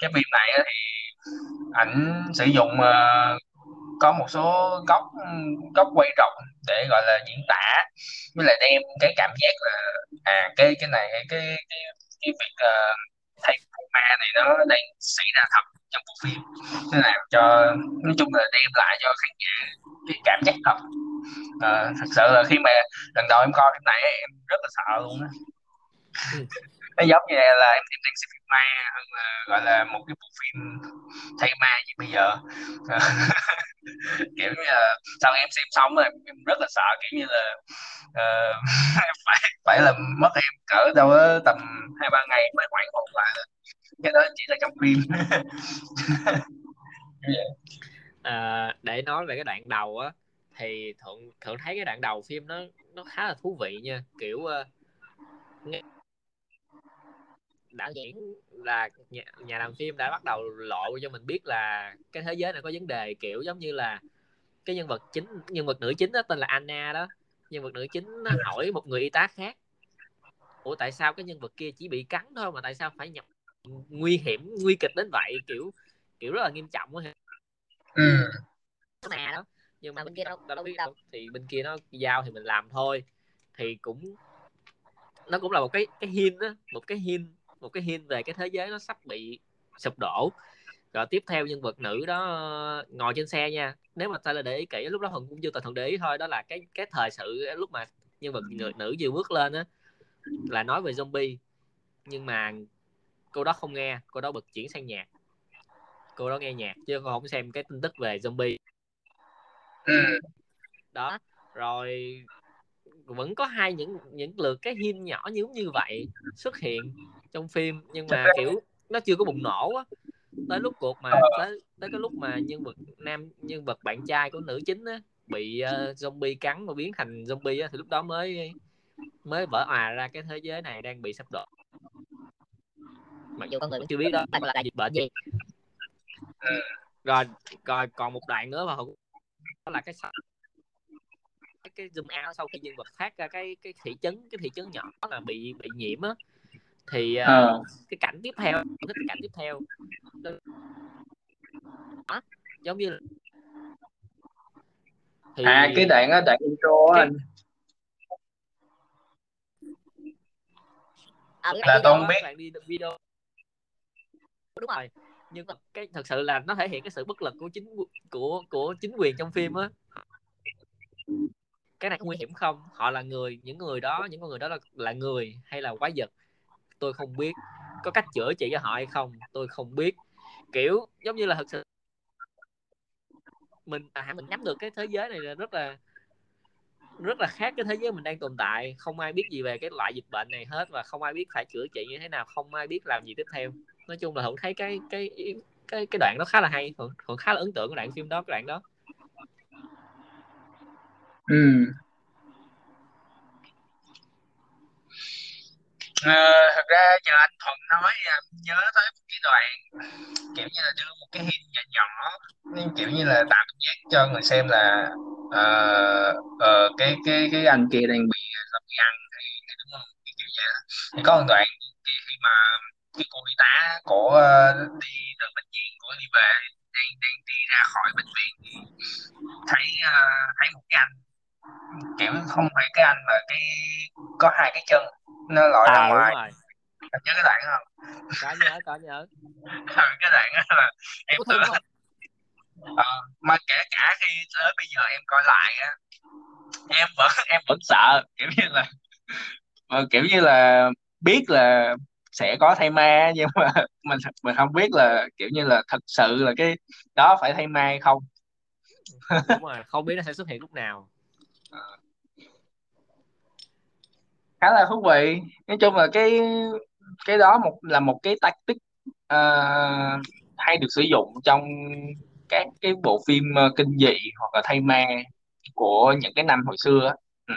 cái phim này thì ảnh sử dụng uh, có một số góc góc quay rộng để gọi là diễn tả với lại đem cái cảm giác là à cái cái này cái cái cái, cái việc uh, thay ma này nó đang xảy ra thật trong bộ phim. Nó làm cho nói chung là đem lại cho khán giả cái cảm giác thật. À, thật sự là khi mà lần đầu em coi phim này em rất là sợ luôn á [laughs] nó giống như là em, em đang xem phim ma hơn là gọi là một cái bộ phim thay ma như bây giờ. [laughs] Kiểu như là sau em xem xong rồi em rất là sợ kiểu như là uh, [laughs] phải phải là mất em cỡ đâu đó tầm hai ba ngày mới hoảng hồn lại. Cái đó chỉ là trong phim. [laughs] À, để nói về cái đoạn đầu á thì thuận thuận thấy cái đoạn đầu phim nó nó khá là thú vị nha. Kiểu uh, đạo diễn là nhà, nhà làm phim đã bắt đầu lộ cho mình biết là cái thế giới này có vấn đề kiểu giống như là cái nhân vật chính nhân vật nữ chính đó tên là Anna đó. Nhân vật nữ chính nó hỏi một người y tá khác ủa tại sao cái nhân vật kia chỉ bị cắn thôi mà tại sao phải nhập nguy hiểm nguy kịch đến vậy? Kiểu kiểu rất là nghiêm trọng á. Ừ. mà đó. Nhưng mà bên kia đâu đâu biết đâu. thì bên kia nó giao thì mình làm thôi. Thì cũng nó cũng là một cái cái hin á một cái hin một cái hin về cái thế giới nó sắp bị sụp đổ. Rồi tiếp theo nhân vật nữ đó ngồi trên xe nha. Nếu mà ta là để ý kỹ lúc đó thuận cũng chưa từng thuận để ý thôi. Đó là cái cái thời sự lúc mà nhân vật người nữ vừa bước lên á là nói về zombie. Nhưng mà cô đó không nghe. Cô đó bật chuyển sang nhạc. Cô đó nghe nhạc chứ cô không xem cái tin tức về zombie. Ừ. đó. Rồi vẫn có hai những những lượt cái hin nhỏ như như vậy xuất hiện trong phim nhưng mà kiểu nó chưa có bùng nổ á. Tới lúc cuộc mà tới tới cái lúc mà nhân vật nam nhân vật bạn trai của nữ chính á bị uh, zombie cắn và biến thành zombie á thì lúc đó mới mới vỡ òa ra cái thế giới này đang bị sắp đổ. Mặc dù con người vẫn chưa biết đó là dịch bệnh gì. rồi rồi còn một đoạn nữa mà đó là cái cái zoom out sau khi nhân vật phát ra cái cái thị trấn cái thị trấn nhỏ là bị bị nhiễm á thì uh, ờ. cái cảnh tiếp theo cái cảnh tiếp theo. Đó, giống như thì à cái đoạn đó đoạn intro á cái anh. À, là tôi không biết. đi video. Đúng rồi nhưng mà cái thật sự là nó thể hiện cái sự bất lực của chính của của chính quyền trong phim á. Cái này có nguy hiểm không? Họ là người những người đó những con người đó là là người hay là quái vật tôi không biết có cách chữa trị cho họ hay không tôi không biết. Kiểu giống như là thật sự mình à, mình nắm được cái thế giới này là rất là rất là khác cái thế giới mình đang tồn tại. Không ai biết gì về cái loại dịch bệnh này hết và không ai biết phải chữa trị như thế nào không ai biết làm gì tiếp theo. Nói chung là thuận thấy cái cái cái cái đoạn đó khá là hay thuận, thuận khá là ấn tượng cái đoạn phim đó cái đoạn đó. Ừ. Ờ, thật ra giờ anh Thuận nói à, em nhớ tới một cái đoạn kiểu như là đưa một cái hint nhỏ nhỏ nhưng kiểu như là tạo cảm giác cho người xem là ờ, ờ, cái cái cái anh kia đang bị à, zombie ăn thì, đúng không cái kiểu vậy đó. thì có một đoạn khi, khi mà cái cô y tá của ờ, đi từ bệnh viện của đi về đang đang đi ra khỏi bệnh viện thì thấy ờ, thấy một cái anh kiểu không phải cái anh mà cái có hai cái chân nó ra à đúng ngoài. rồi. Em nhớ cái đoạn không? Có nhớ có nhớ Ừ, cái đoạn đó là em đúng không? Ờ, mà kể cả khi tới bây giờ em coi lại á em vẫn [laughs] em vẫn sợ kiểu như là kiểu như là biết là sẽ có thay ma nhưng mà [laughs] mình mình không biết là kiểu như là thật sự là cái đó phải thay ma hay không. Đúng rồi không biết nó sẽ xuất hiện lúc nào khá là thú vị nói chung là cái cái đó một là một cái tactic ờ, hay được sử dụng trong các cái bộ phim ờ, kinh dị hoặc là thay ma của những cái năm hồi xưa ừ.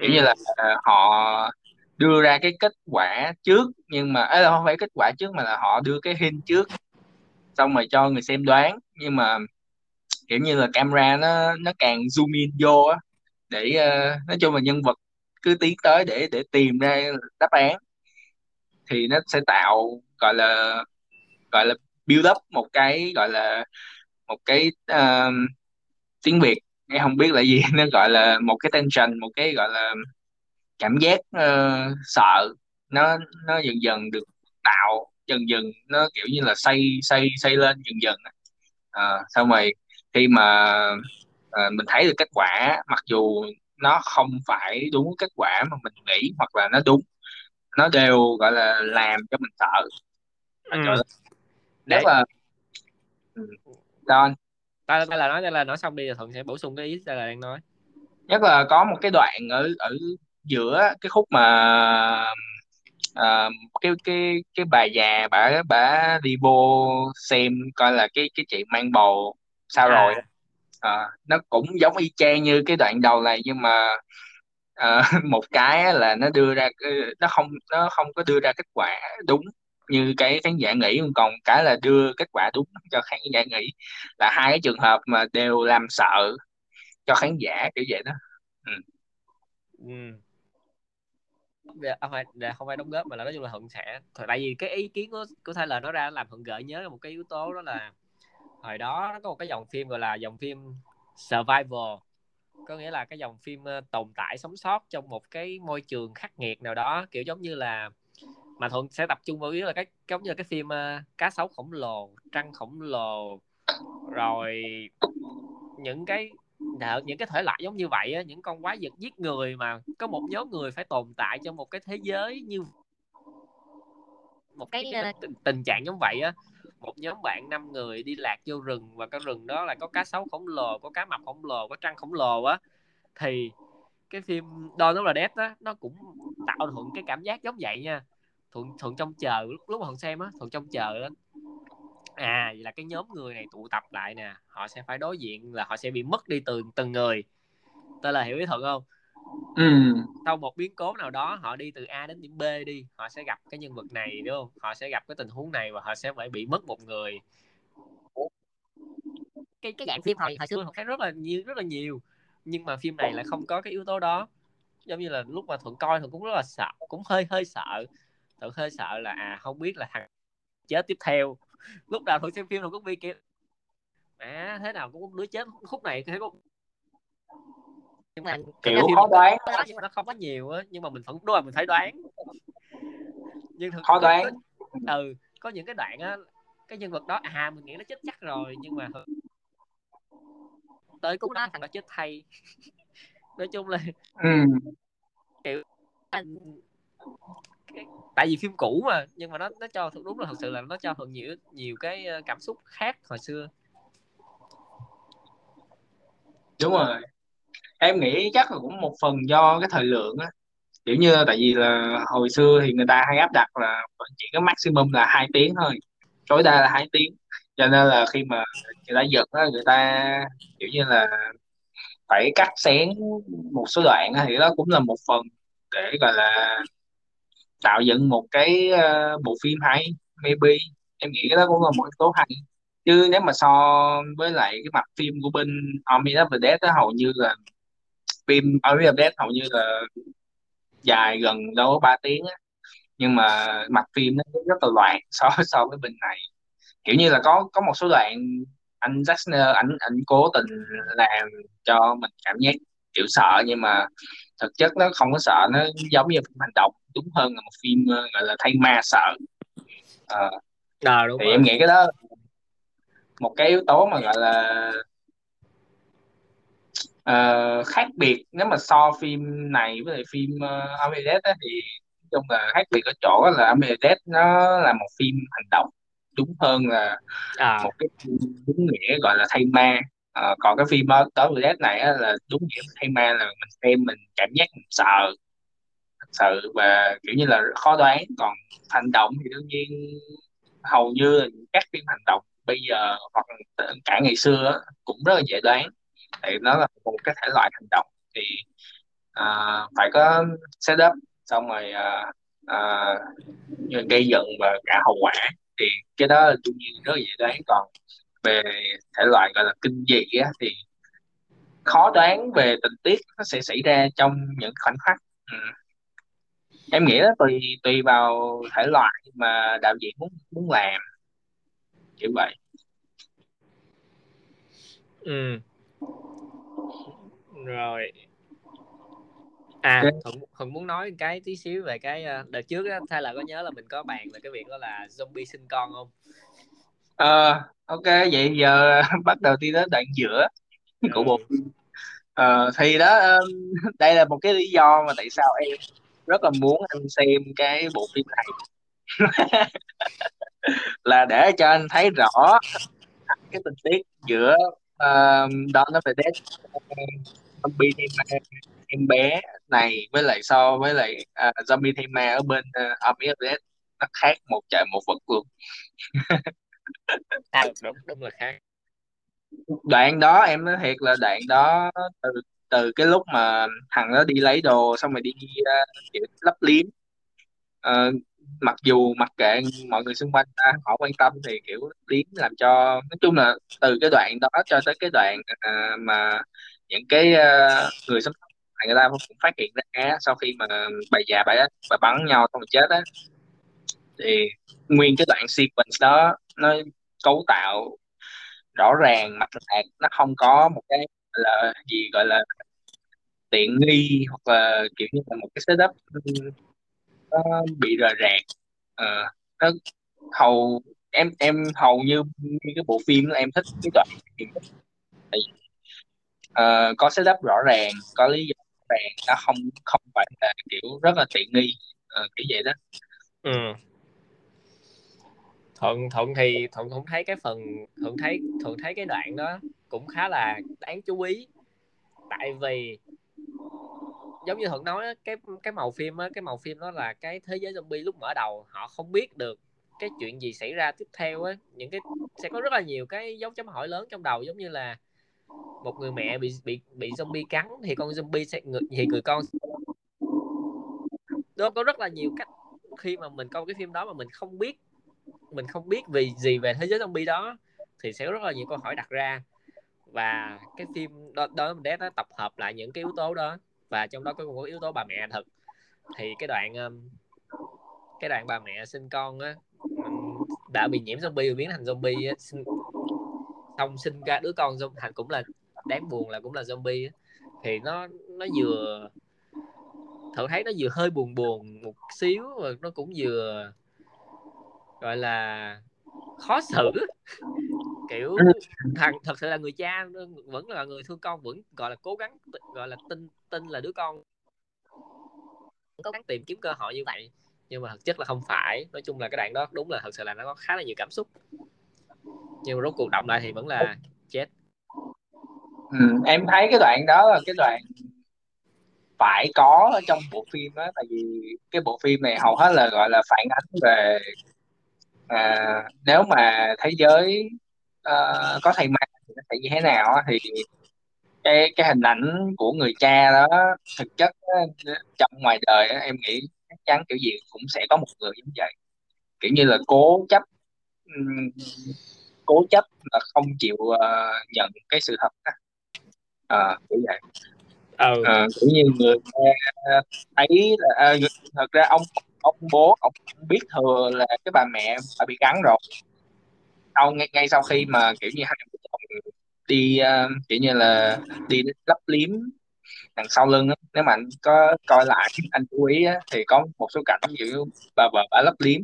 kiểu như ừ. là ờ, họ đưa ra cái kết quả trước nhưng mà ấy là không phải kết quả trước mà là họ đưa cái hint trước xong rồi cho người xem đoán nhưng mà kiểu như là camera nó nó càng zoom in vô á để uh, nói chung là nhân vật cứ tiến tới để để tìm ra đáp án thì nó sẽ tạo gọi là gọi là build up một cái gọi là một cái uh, tiếng Việt em không biết là gì [laughs] nó gọi là một cái tension một cái gọi là cảm giác uh, sợ. Nó nó dần dần được tạo dần dần nó kiểu như là xây xây xây lên dần dần à, xong rồi khi mà ờ, mình thấy được kết quả mặc dù nó không phải đúng kết quả mà mình nghĩ hoặc là nó đúng nó đều gọi là làm cho mình sợ. Ừ. Rất là anh? Ta ta là nói ta là nói xong đi rồi thuận sẽ bổ sung cái ý ta là đang nói. Nhất là có một cái đoạn ở ở giữa cái khúc mà à, cái cái cái bà già bả bả đi vô xem coi là cái cái chị mang bầu sao rồi à nó cũng giống y chang như cái đoạn đầu này nhưng mà à, [laughs] một cái là nó đưa ra cái nó không nó không có đưa ra kết quả đúng như cái khán giả nghĩ còn cái là đưa kết quả đúng cho khán giả nghĩ là hai cái trường hợp mà đều làm sợ cho khán giả kiểu vậy đó ừ. ừ. Dạ, không phải dạ, không phải đóng góp mà là nói chung là thuận sẽ tại vì cái ý kiến của của Tyler nó ra làm thuận gợi nhớ một cái yếu tố đó là hồi đó nó có một cái dòng phim gọi là dòng phim survival. Có nghĩa là cái dòng phim ờ, tồn tại sống sót trong một cái môi trường khắc nghiệt nào đó kiểu giống như là mà thuận sẽ tập trung vào yếu là cái giống như là cái phim ờ, cá sấu khổng lồ trăng khổng lồ rồi những cái những cái thể loại giống như vậy á, những con quái vật giết người mà có một nhóm người phải tồn tại trong một cái thế giới như một cái ờ, tình, tình trạng giống vậy á một nhóm bạn năm người đi lạc vô rừng và cái rừng đó là có cá sấu khổng lồ, có cá mập khổng lồ, có trăng khổng lồ á. Thì cái phim Dawn of the Dead đó nó cũng tạo thuận cái cảm giác giống vậy nha. Thuận thuận trong chờ, lúc lúc mà thuận xem á, thuận trong chờ đó à vậy là cái nhóm người này tụ tập lại nè, họ sẽ phải đối diện là họ sẽ bị mất đi từng từng người. Tôi là hiểu ý thuận không? Ừ. Sau một biến cố nào đó họ đi từ A đến điểm B đi họ sẽ gặp cái nhân vật này đúng không? Họ sẽ gặp cái tình huống này và họ sẽ phải bị mất một người. Cái cái dạng phim hồi hồi xưa họ thấy rất là nhiều rất là nhiều. Nhưng mà phim này lại không có cái yếu tố đó. Giống như là lúc mà thuận coi thuận cũng rất là sợ cũng hơi hơi sợ. Thuận hơi sợ là à không biết là thằng chết tiếp theo. [laughs] Lúc nào thuận xem phim thuận cũng bị kiểu à thế nào cũng có đứa chết khúc này thế có nhưng mà kiểu khó đoán nhưng mà nó không có nhiều á nhưng mà mình vẫn đúng rồi mình phải đoán. Nhưng thực khó đoán có- ừ có những cái đoạn á cái nhân vật đó à mình nghĩ nó chết chắc rồi nhưng mà tới cũng đó thằng đó chết thay. [laughs] Nói chung là ừ. anh- cái- tại vì phim cũ mà nhưng mà nó nó cho đúng là thật sự là nó cho thuận nhiều nhiều cái ờ, cảm xúc khác hồi xưa. Đúng rồi em nghĩ chắc là cũng một phần do cái thời lượng á. Kiểu như tại vì là hồi xưa thì người ta hay áp đặt là chỉ có maximum là hai tiếng thôi, tối đa là hai tiếng. Cho nên là khi mà người ta giật á, người ta, kiểu như là, phải cắt xén một số đoạn thì đó cũng là một phần để, gọi là, tạo dựng một cái ờ, bộ phim hay, maybe. Em nghĩ cái đó cũng là một yếu tố hay. Chứ nếu mà so với lại cái mặt phim của bên Army of the Dead á, hầu như là phim Army of Dead hầu như là dài gần đâu có 3 tiếng á. Nhưng mà mặt phim nó rất là loạn [laughs] so so với bên này. Kiểu như là có có một số đoạn anh Zack Snyder ảnh ảnh cố tình làm cho mình cảm giác kiểu sợ nhưng mà thực chất nó không có sợ nó giống như phim hành động đúng hơn là một phim ờ, gọi là thay ma sợ. Ờ, ờ đúng thì rồi. em nghĩ cái đó một cái yếu tố mà gọi là ờ, khác biệt nếu mà so phim này với lại phim uh, Armageddon á, thì chung là khác biệt ở chỗ là Armageddon nó là một phim hành động đúng hơn là à. một cái phim đúng nghĩa gọi là thay ma. Ờ, còn cái phim đó Armageddon này á, là đúng nghĩa thay ma là mình xem mình cảm giác mình sợ thật sự. Và kiểu như là khó đoán còn hành động thì đương nhiên hầu như các phim hành động bây giờ hoặc cả ngày xưa cũng rất là dễ đoán tại nó là một cái thể loại hành động thì à, phải có setup xong rồi à, à, gây dựng và cả hậu quả. Thì cái đó là đương nhiên rất là dễ đoán. Còn về thể loại gọi là kinh dị á, thì khó đoán về tình tiết nó sẽ xảy ra trong những khoảnh khắc. Ừ. em nghĩ đó tùy tùy vào thể loại mà đạo diễn muốn muốn làm. Kiểu vậy. Ừ rồi. À Ok. thuận thuận muốn nói cái tí xíu về cái ờ, đợt trước á thay là có nhớ là mình có bàn về cái việc đó là zombie sinh con không? Ờ, ok vậy giờ [laughs] bắt đầu đi đến đoạn giữa của bộ. Ừ. Ờ, thì đó um, đây là một cái lý do mà tại sao em rất là muốn anh xem cái bộ phim này. [laughs] Là để cho anh thấy rõ cái tình tiết giữa uh, Dawn of the Dead zombie thay ma em bé này với lại so với lại uh, zombie thay ma ở bên uh, the Dead nó khác một trời một vực luôn. À, đúng đúng là khác. Đoạn đó em nói thiệt là đoạn đó từ từ cái lúc mà thằng đó đi lấy đồ xong rồi đi uh, kiểu lấp liếm. Ờ, mặc dù mặc kệ mọi người xung quanh ta họ quan tâm thì kiểu liếm làm cho nói chung là từ cái đoạn đó cho tới cái đoạn à, mà những cái uh, người sống sót người ta cũng phát hiện ra sau khi mà bà già bà bà bắn nhau xong rồi chết á thì nguyên cái đoạn sequence đó nó cấu tạo rõ ràng mạch lạc nó không có một cái là gì gọi là tiện nghi hoặc là kiểu như là một cái setup nó bị rời rạc Ờ, nó hầu em em hầu như như cái bộ phim em thích cái đoạn. Tại vì, ờ, có setup rõ ràng có lý do rõ ràng nó không không phải là kiểu rất là tiện nghi uh, kiểu vậy đó. Ừ. thuận thuận thì thuận cũng thấy cái phần thuận thấy thuận thấy cái đoạn đó cũng khá là đáng chú ý. Tại vì giống như thuận nói cái cái màu phim á cái màu phim đó là cái thế giới zombie lúc mở đầu họ không biết được cái chuyện gì xảy ra tiếp theo á. Những cái sẽ có rất là nhiều cái dấu chấm hỏi lớn trong đầu giống như là một người mẹ bị bị bị zombie cắn thì con zombie sẽ người, thì người con đó có rất là nhiều cách khi mà mình coi cái phim đó mà mình không biết mình không biết vì gì về thế giới zombie đó thì sẽ có rất là nhiều câu hỏi đặt ra. Và cái phim đó đó Death nó tập hợp lại những cái yếu tố đó và trong đó có một yếu tố bà mẹ thật. Thì cái đoạn um, cái đoạn bà mẹ sinh con á đã bị nhiễm zombie và biến thành zombie á, xong sinh ra đứa con zombie thành cũng là đáng buồn là cũng là zombie á. thì nó nó vừa, thử thấy nó vừa hơi buồn buồn một xíu và nó cũng vừa, gọi là, khó xử. [laughs] Kiểu, thằng thật sự là người cha vẫn là người thương con, vẫn, gọi là, cố gắng, gọi là, tin tin là đứa con. Cố gắng tìm kiếm cơ hội như vậy, nhưng mà thực chất là không phải. Nói chung là cái đoạn đó đúng là thật sự là nó có khá là nhiều cảm xúc. Nhưng mà rốt cuộc động lại thì vẫn là chết ừ, em thấy cái đoạn đó là cái đoạn phải có ở trong bộ phim đó tại vì cái bộ phim này hầu hết là gọi là phản ánh về à, nếu mà thế giới uh, có thầy ma thì nó sẽ như thế nào thì cái cái hình ảnh của người cha đó thực chất trong ngoài đời em nghĩ chắc chắn kiểu gì cũng sẽ có một người giống vậy kiểu như là cố chấp cố chấp là không chịu uh, nhận cái sự thật đó. À, kiểu vậy. Ừ. à, kiểu như người thấy là à, thật ra ông ông bố ông biết thừa là cái bà mẹ đã bị cắn rồi. Sau ngay, ngay sau khi mà kiểu như hai vợ chồng đi uh, kiểu như là đi lấp liếm đằng sau lưng á nếu mà anh có coi lại anh chú ý á, thì có một số cảnh kiểu bà vợ bà lấp liếm.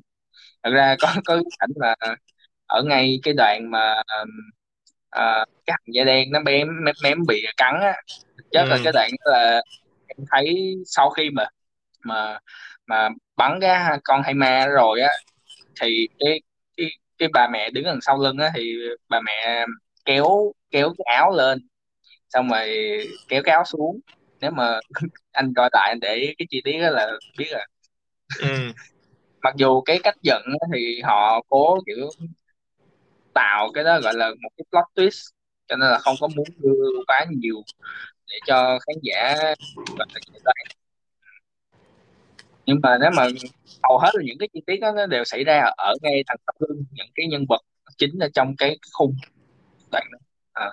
Thật ra có có cảnh là ở ngay cái đoạn mà uh, cái hành da đen nó bém mém, mém bị cắn á chắc ừ. là cái đoạn là em thấy sau khi mà mà mà bắn cái con hay ma rồi á thì cái cái cái bà mẹ đứng đằng sau lưng á thì bà mẹ kéo kéo cái áo lên xong rồi kéo cái áo xuống nếu mà [laughs] anh coi lại anh để cái chi tiết đó là biết rồi ừ. mặc dù cái cách giận thì họ cố kiểu tạo cái đó gọi là một cái plot twist cho nên là không có muốn đưa quá nhiều để cho khán giả gọi là giải đoán nhưng mà nếu mà hầu hết là những cái chi tiết đó nó đều xảy ra ở ngay thằng tập lưng những cái nhân vật chính ở trong cái khung đoạn đó. À.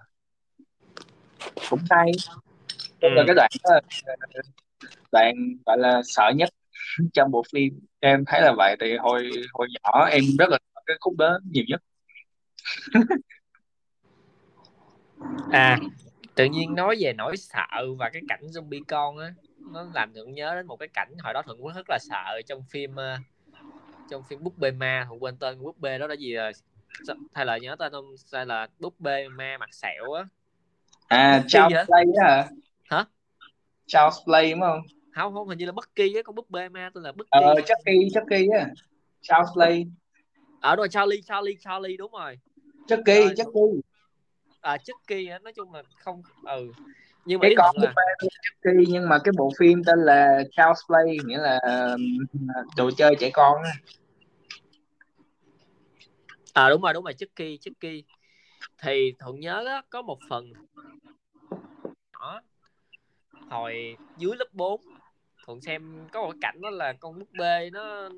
cũng hay. Ừ. là cái đoạn đó, đoạn gọi là sợ nhất trong bộ phim. Em thấy là vậy thì hồi hồi nhỏ em rất là cái khúc đó nhiều nhất à tự nhiên nói về nỗi sợ và cái cảnh zombie con á nó làm thượng nhớ đến một cái cảnh hồi đó thuận cũng rất là sợ trong phim uh, trong phim búp bê ma. Thuận quên tên búp bê đó là gì rồi? Thay lời nhớ tên không? Hay là búp bê ma mặt sẹo á. À Charles Play hả? Hả? Charles Play đúng không? Không không hình như là Bucky á con búp bê ma tên là Bucky ờ Chucky Chucky á. Charles Play. Ở ờ, rồi Charlie Charlie Charlie đúng rồi Chucky rồi, Chucky à Chucky á nói chung là không ừ. Nhưng mà cái con là... Chucky nhưng mà cái bộ phim tên là Child's Play nghĩa là đồ chơi trẻ con à đúng rồi đúng rồi Chucky Chucky thì thuận nhớ đó, có một phần nhỏ hồi dưới lớp 4 thuận xem có một cảnh đó là con búp bê nó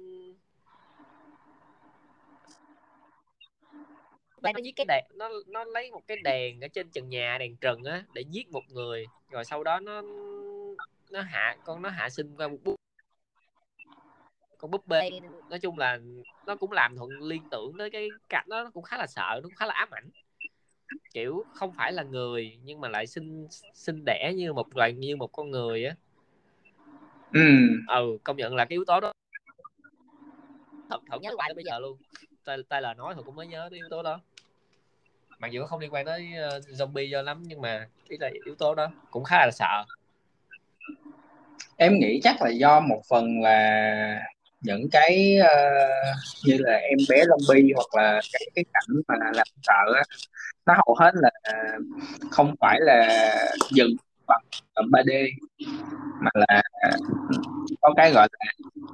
nó giết cái đèn nó nó lấy một cái đèn ở trên trần nhà đèn trần á để giết một người. Rồi sau đó nó nó hạ con nó hạ sinh qua một búp. Con búp bê. Nói chung là nó cũng làm thuận liên tưởng tới cái cảnh đó nó cũng khá là sợ nó cũng khá là ám ảnh. Kiểu không phải là người nhưng mà lại sinh sinh đẻ như một loài như một con người á. Ừ. Ừ công nhận là cái yếu tố đó thật thật nhớ lại tới bây giờ. luôn. Tay tay là nói thôi cũng mới nhớ tới yếu tố đó mặc dù không liên quan tới uh, zombie do lắm nhưng mà ý là yếu tố đó cũng khá là sợ. Em nghĩ chắc là do một phần là những cái uh, như là em bé zombie hoặc là cái cái cảnh mà làm sợ á nó hầu hết là không phải là dừng bằng ờ, 3D mà là có cái gọi là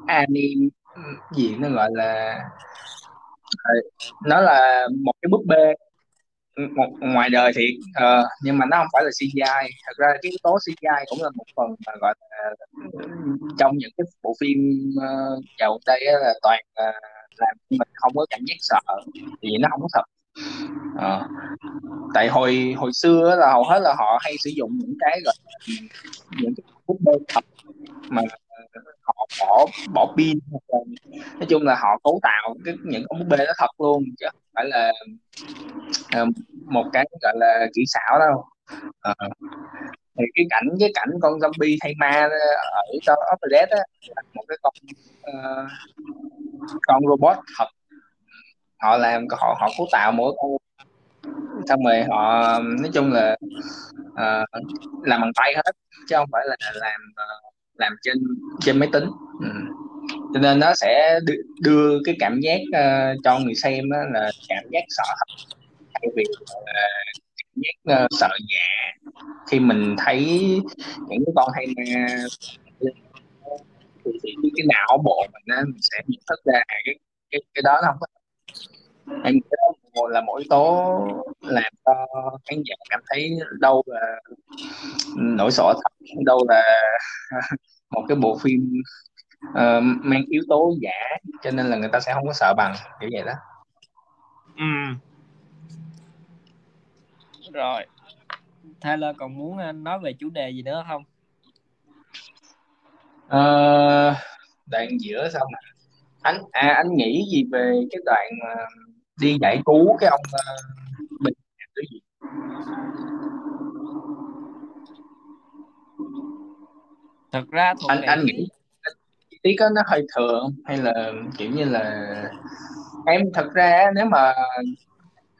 anime ừ, gì nó gọi là nó là một cái búp bê ngoài đời thì uh, nhưng mà nó không phải là CGI thật ra cái yếu tố CGI cũng là một phần mà gọi là trong những cái bộ phim uh, dạo đây là toàn uh, làm mình không có cảm giác sợ thì nó không có thật Ờ. tại hồi hồi xưa là hầu hết là họ hay sử dụng những cái gọi là những cái búp bê thật mà họ bỏ bỏ pin nói chung là họ cấu tạo cái những ống búp bê nó thật luôn chứ không phải là ờ, một cái gọi là kỹ xảo đâu à. thì cái cảnh cái cảnh con zombie thay ma ở trong Upper Dead á là một cái con uh, con robot thật họ làm họ họ cấu tạo mỗi con xong rồi họ nói chung là uh, làm bằng tay hết chứ không phải là làm uh, làm trên trên máy tính ừ. cho nên nó sẽ đưa, đưa cái cảm giác uh, cho người xem đó là cảm giác sợ thay vì uh, cảm giác uh, sợ giả khi mình thấy những cái con hay ma thì, thì cái, cái não bộ mình á mình sẽ nhận thức ra cái cái cái đó nó không có em nghĩ đó một- là một yếu tố làm cho khán giả cảm thấy đâu là nỗi sợ thật đâu là [laughs] một cái bộ phim ờ, mang yếu tố giả cho nên là người ta sẽ không có sợ bằng kiểu vậy đó. Ừ. rồi. Taylor còn muốn ờ, nói về chủ đề gì nữa không? Ờ, đoạn giữa xong anh à anh nghĩ gì về cái đoạn mà đi giải cứu cái ông ờ, Bình cái gì? Thật ra thuận anh anh nghĩ chi tiết đó nó hơi thừa không? hay là kiểu như là em thật ra nếu mà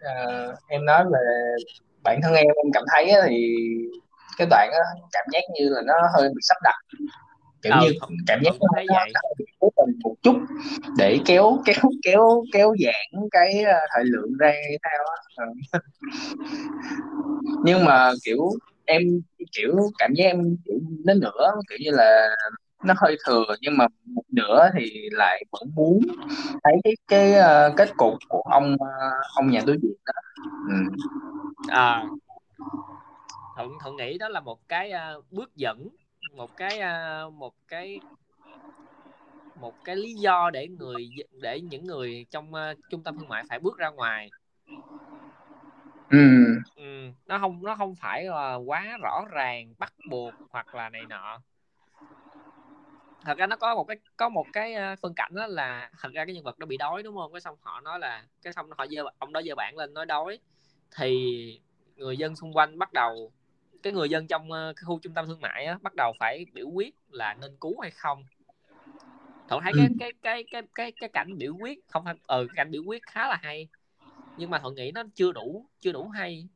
ờ, em nói về bản thân em em cảm thấy thì cái đoạn đó cảm giác như là nó hơi bị sắp đặt. Kiểu ừ như cảm giác nó, nó, vậy. nó hơi bị cố tình một chút để kéo kéo kéo kéo giãn cái ờ, thời lượng ra hay sao á ừ. nhưng mà kiểu em kiểu cảm giác em kiểu nó nửa kiểu như là nó hơi thừa nhưng mà một nửa thì lại vẫn muốn thấy cái cái uh, kết cục của ông uh, ông nhà đối diện đó. Ừ. à. Thuận thuận nghĩ đó là một cái uh, bước dẫn một cái uh, một cái một cái lý do để người để những người trong ờ, trung tâm thương mại phải bước ra ngoài. Ừ. ừ, nó không nó không phải là quá rõ ràng bắt buộc hoặc là này nọ. Thật ra nó có một cái có một cái ờ, phân cảnh đó là thật ra cái nhân vật nó bị đói đúng không? Cái xong họ nói là cái xong họ dơ ông đó dơ bản lên nói đói. Thì người dân xung quanh bắt đầu cái người dân trong ờ, cái khu trung tâm thương mại á, bắt đầu phải biểu quyết là nên cứu hay không thuận thấy cái cái cái cái cái cái cảnh biểu quyết không phải ừ cái cảnh biểu quyết khá là hay. Nhưng mà thuận nghĩ nó chưa đủ chưa đủ hay.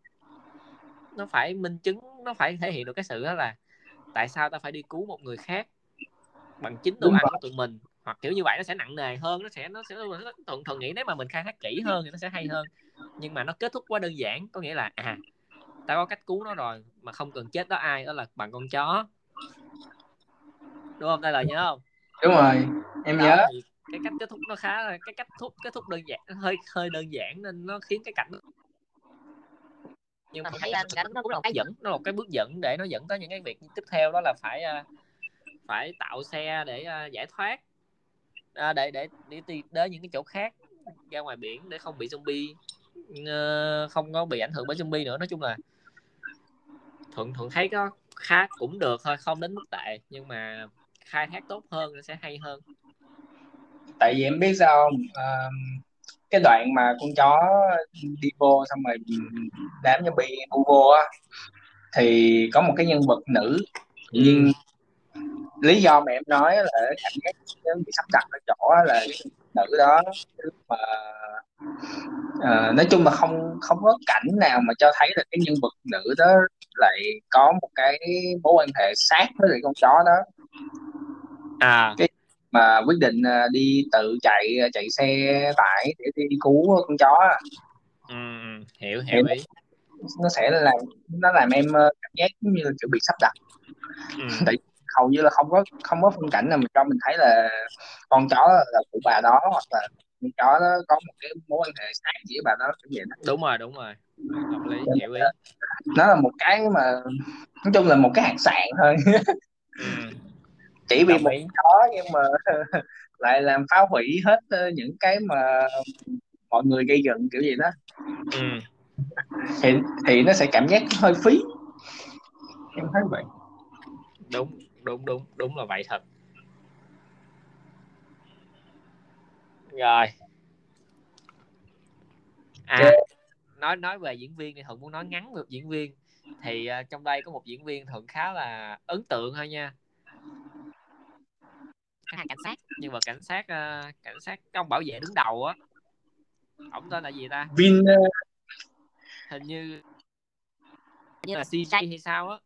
Nó phải minh chứng nó phải thể hiện được cái sự đó là tại sao ta phải đi cứu một người khác bằng chính đồ Đúng ăn rồi. của tụi mình. Hoặc kiểu như vậy nó sẽ nặng nề hơn nó sẽ nó sẽ thuận thuận nghĩ nếu mà mình khai thác kỹ hơn thì nó sẽ hay hơn. Nhưng mà nó kết thúc quá đơn giản có nghĩa là à tao có cách cứu nó rồi mà không cần chết đó ai đó là bằng con chó. Đúng không đây là nhớ không đúng rồi em đó nhớ. thì cái cách kết thúc nó khá là cái cách thúc kết thúc đơn giản hơi hơi đơn giản nên nó khiến cái cảnh nhưng mà thấy là nó cũng là một cái dẫn nó là một cái bước dẫn để nó dẫn tới những cái việc tiếp theo đó là phải à, phải tạo xe để à, giải thoát à, để để đi đi đến những cái chỗ khác ra ngoài biển để không bị zombie ờ, không có bị ảnh hưởng bởi zombie nữa. Nói chung là thuận thuận thấy có khá cũng được thôi không đến mức tệ nhưng mà khai thác tốt hơn nó sẽ hay hơn tại vì em biết sao không? Ờ, cái đoạn mà con chó đi vô xong rồi đám zombie bu vô á thì có một cái nhân vật nữ tự Ừ. nhiên lý do mà em nói là cảm giác nó bị sắp đặt ở chỗ là nữ đó mà ờ, nói chung là không không có cảnh nào mà cho thấy là cái nhân vật nữ đó lại có một cái mối quan hệ sát với lại con chó đó à. Mà quyết định ờ, đi tự chạy chạy xe tải để đi cứu con chó ừ, ừ, hiểu hiểu ý. nó sẽ làm nó làm em ờ, cảm giác giống như là kiểu bị sắp đặt. Ừ. [laughs] tại hầu như là không có không có phân cảnh nào mà cho mình thấy là con chó là của bà đó hoặc là con chó đó có một cái mối quan hệ sát với bà đó kiểu vậy đó. đúng rồi đúng rồi. Hợp lý hiểu ý. nó là một cái mà nói chung là một cái hạt sạn thôi. [laughs] Ừ. chỉ vì một chó nhưng mà [laughs] lại làm phá hủy hết ờ, những cái mà mọi người gây dựng kiểu gì đó. Ừ. thì thì nó sẽ cảm giác hơi phí. Em thấy vậy. Đúng đúng đúng đúng là vậy thật. Rồi. À Ok. nói nói về diễn viên thì thuận muốn nói ngắn về diễn viên. Thì uh, trong đây có một diễn viên thuận khá là ấn tượng thôi nha cảnh sát. Nhân vật cảnh sát uh, cảnh sát cái ông bảo vệ đứng đầu á ông tên là gì ta? Vin ờ, hình như như là CJ hay sao á.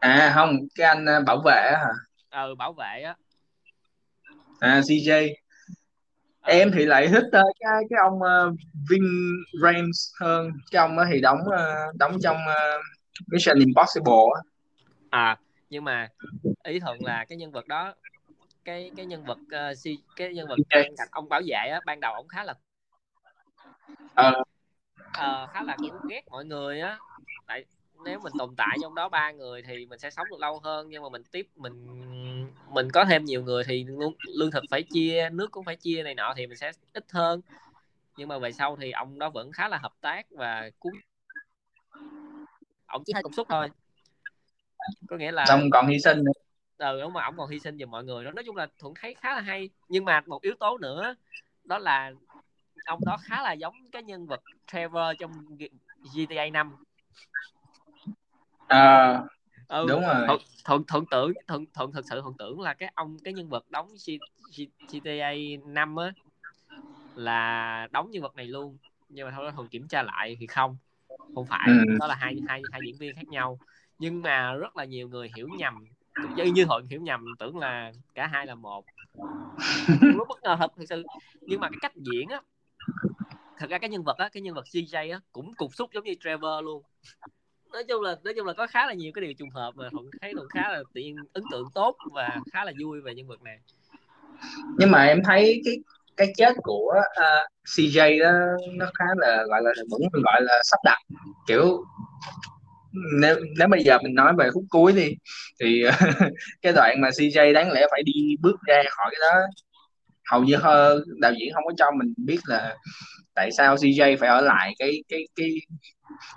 À không cái anh ờ, bảo vệ á hả? Ừ bảo vệ á. À CJ Ừ. em thì lại thích ờ, cái cái ông ờ, Vin Rames hơn. Cái ông đó thì đóng ờ, đóng trong ờ, Mission Impossible á. à nhưng mà ý thuận là cái nhân vật đó cái cái nhân vật uh, si, cái nhân vật Ok. bên cạnh ông bảo vệ á ban đầu ông khá là Ờ. ờ, khá là kiểu ghét mọi người á tại nếu mình tồn tại trong đó ba người thì mình sẽ sống được lâu hơn nhưng mà mình tiếp mình mình có thêm nhiều người thì luôn lương thực phải chia nước cũng phải chia này nọ thì mình sẽ ít hơn nhưng mà về sau thì ông đó vẫn khá là hợp tác và cứu ông chỉ hơi cục xúc thôi có nghĩa là xong còn hy sinh nữa. ừ đúng mà ổng còn hy sinh giùm mọi người đó. Nói chung là thuận thấy khá là hay. Nhưng mà một yếu tố nữa đó là ông đó khá là giống cái nhân vật Trevor trong GTA 5 Ờ, ừ đúng rồi. Thuận thuận thuận tưởng thuận thuận thực sự thuận tưởng là cái ông cái nhân vật đóng G, G, GTA 5 á là đóng nhân vật này luôn. Nhưng mà thôi thuận kiểm tra lại thì không. Không phải. Ừ. đó là hai hai hai diễn viên khác nhau nhưng mà rất là nhiều người hiểu nhầm. Như như họ hiểu nhầm tưởng là cả hai là một. Lúc bất ngờ thật thực sự. Nhưng mà cái cách diễn á thật ra cái nhân vật á cái nhân vật CJ á cũng cục xúc giống như Trevor luôn. Nói chung là nói chung là có khá là nhiều cái điều trùng hợp mà thuận thấy thuận khá là tiện ấn tượng tốt và khá là vui về nhân vật này. Nhưng mà em thấy cái cái chết của ờ, uh, CJ đó nó khá là gọi là vẫn gọi là sắp đặt. Kiểu nếu nếu bây giờ mình nói về khúc cuối đi thì [laughs] cái đoạn mà CJ đáng lẽ phải đi bước ra khỏi cái đó. Hầu như hơn đạo diễn không có cho mình biết là tại sao CJ phải ở lại cái cái cái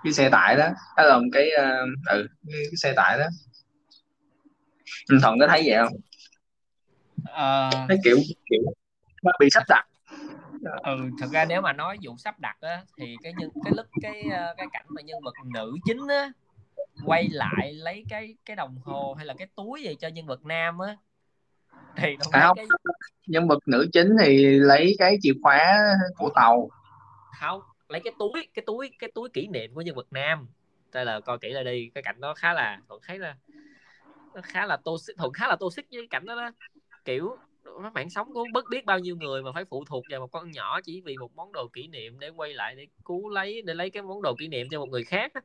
cái xe tải đó. Đó là một cái ờ, ừ cái, cái xe tải đó. Anh Thuận có thấy vậy không? Ờ, nó kiểu kiểu nó bị sắp đặt. Ừ thật ra nếu mà nói vụ sắp đặt á thì cái nhân cái lúc cái ờ, cái cảnh mà nhân vật nữ chính á quay lại lấy cái cái đồng hồ hay là cái túi gì cho nhân vật nam á? Thì thấy không? cái nhân vật nữ chính thì lấy cái chìa khóa của tàu. Không lấy cái túi cái túi cái túi kỷ niệm của nhân vật nam. Đây là coi kỹ lại đi cái cảnh đó khá là thuận thấy là nó khá là tô thuận khá là tô xích với cái cảnh đó đó. Kiểu mạng sống của bất biết bao nhiêu người mà phải phụ thuộc vào một con nhỏ chỉ vì một món đồ kỷ niệm để quay lại để cứu lấy để lấy cái món đồ kỷ niệm cho một người khác á.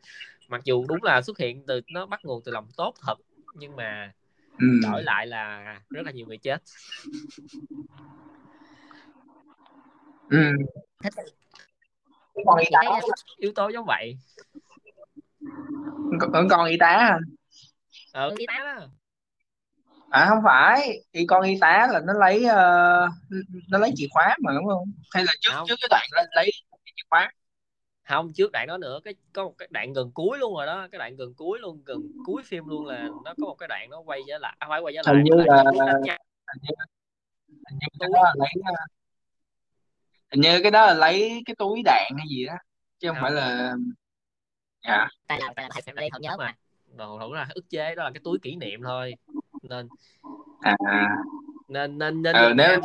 mặc dù đúng là xuất hiện từ nó bắt nguồn từ lòng tốt thật nhưng mà ừ. đổi lại là rất là nhiều người chết Ừ. thích y tá yếu, tố giống vậy con y tá hả? ờ y tá đó à không phải. Y con y tá là nó lấy ờ, nó lấy chìa khóa mà đúng không? Hay là trước Không. trước cái đoạn lấy, lấy chìa khóa? Không trước đoạn đó nữa. Cái có một cái đoạn gần cuối luôn rồi đó. Cái đoạn gần cuối luôn gần cuối phim luôn là nó có một cái đoạn nó quay trở lại à, phải quay trở lại Hình như là- hình như, hình như cái đó là lấy ờ, hình như cái đó là lấy cái túi đạn hay gì đó chứ không Không. phải là dạ. Tại là tại là không nhớ mà. đồ thủ là ức chế đó là cái túi kỷ niệm thôi nên. À. Nên nên nên ờ, nếu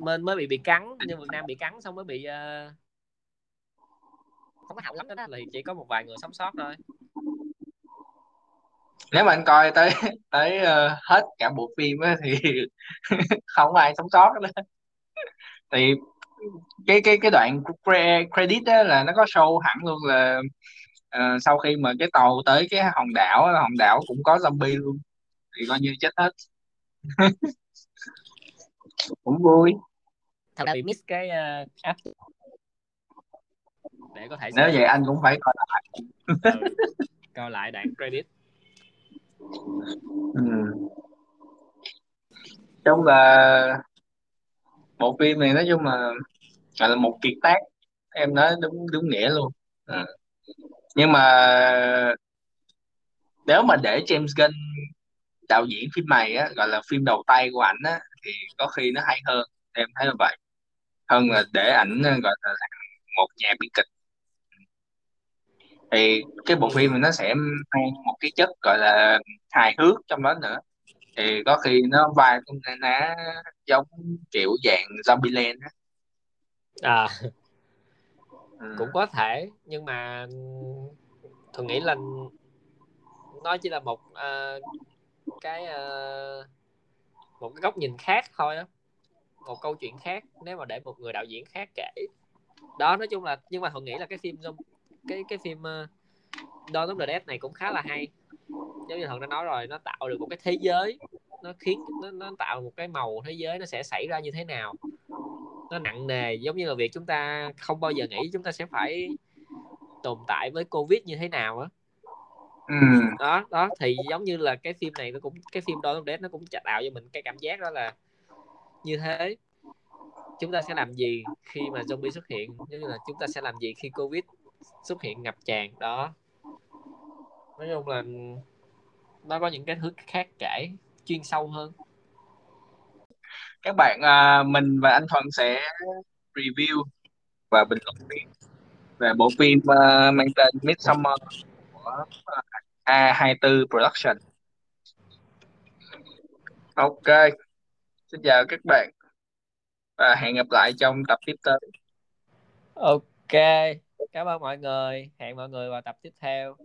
Nam mới bị bị cắn nhân vật nam bị cắn xong mới bị ờ, không có hậu lắm đó là chỉ có một vài người sống sót thôi. Nếu mà anh coi tới tới ờ, hết cả bộ phim á thì [laughs] không ai sống sót đó thì cái cái cái đoạn credit á là nó có show hẳn luôn là ờ, sau khi mà cái tàu tới cái hòn đảo hòn đảo cũng có zombie luôn thì coi như chết hết. [laughs] Cũng vui. Thật ra bị miss cái uh, app. Để có thể nếu xem. vậy anh cũng phải coi lại. Ừ, coi lại đoạn credit. Ừ. chung là bộ phim này nói chung là là một kiệt tác. Em nói đúng đúng nghĩa luôn. Ờ. nhưng mà nếu mà để James Gunn đạo diễn phim này á gọi là phim đầu tay của ảnh á thì có khi nó hay hơn em thấy là vậy. Hơn là để ảnh ờ, gọi là một nhà biên kịch. Thì cái bộ phim nó sẽ mang một cái chất gọi là hài hước trong đó nữa. Thì có khi nó vai cũng na ná giống kiểu dạng Zombieland á. À. Ừ. cũng có thể nhưng mà thường nghĩ là nó chỉ là một cái uh, một cái góc nhìn khác thôi á một câu chuyện khác nếu mà để một người đạo diễn khác kể. Đó nói chung là nhưng mà họ nghĩ là cái phim cái cái phim uh, Dawn of the Dead này cũng khá là hay. Giống như thần đã nói rồi nó tạo được một cái thế giới nó khiến nó, nó tạo một cái màu thế giới nó sẽ xảy ra như thế nào. Nó nặng nề giống như là việc chúng ta không bao giờ nghĩ chúng ta sẽ phải tồn tại với covid như thế nào á. Ừ. đó đó thì giống như là cái phim này nó cũng cái phim Dawn of Dead nó cũng tạo cho mình cái cảm giác đó là như thế. Chúng ta sẽ làm gì khi mà zombie xuất hiện? Giống như là chúng ta sẽ làm gì khi covid xuất hiện ngập tràn? Đó. Nói chung là nó có những cái thứ khác kể chuyên sâu hơn. Các bạn à, mình và anh Thuận sẽ review và bình luận về bộ phim à, mang tên Midsommar của à, A24 Production. Ok, xin chào các bạn và hẹn gặp lại trong tập tiếp tới. ok cảm ơn mọi người hẹn mọi người vào tập tiếp theo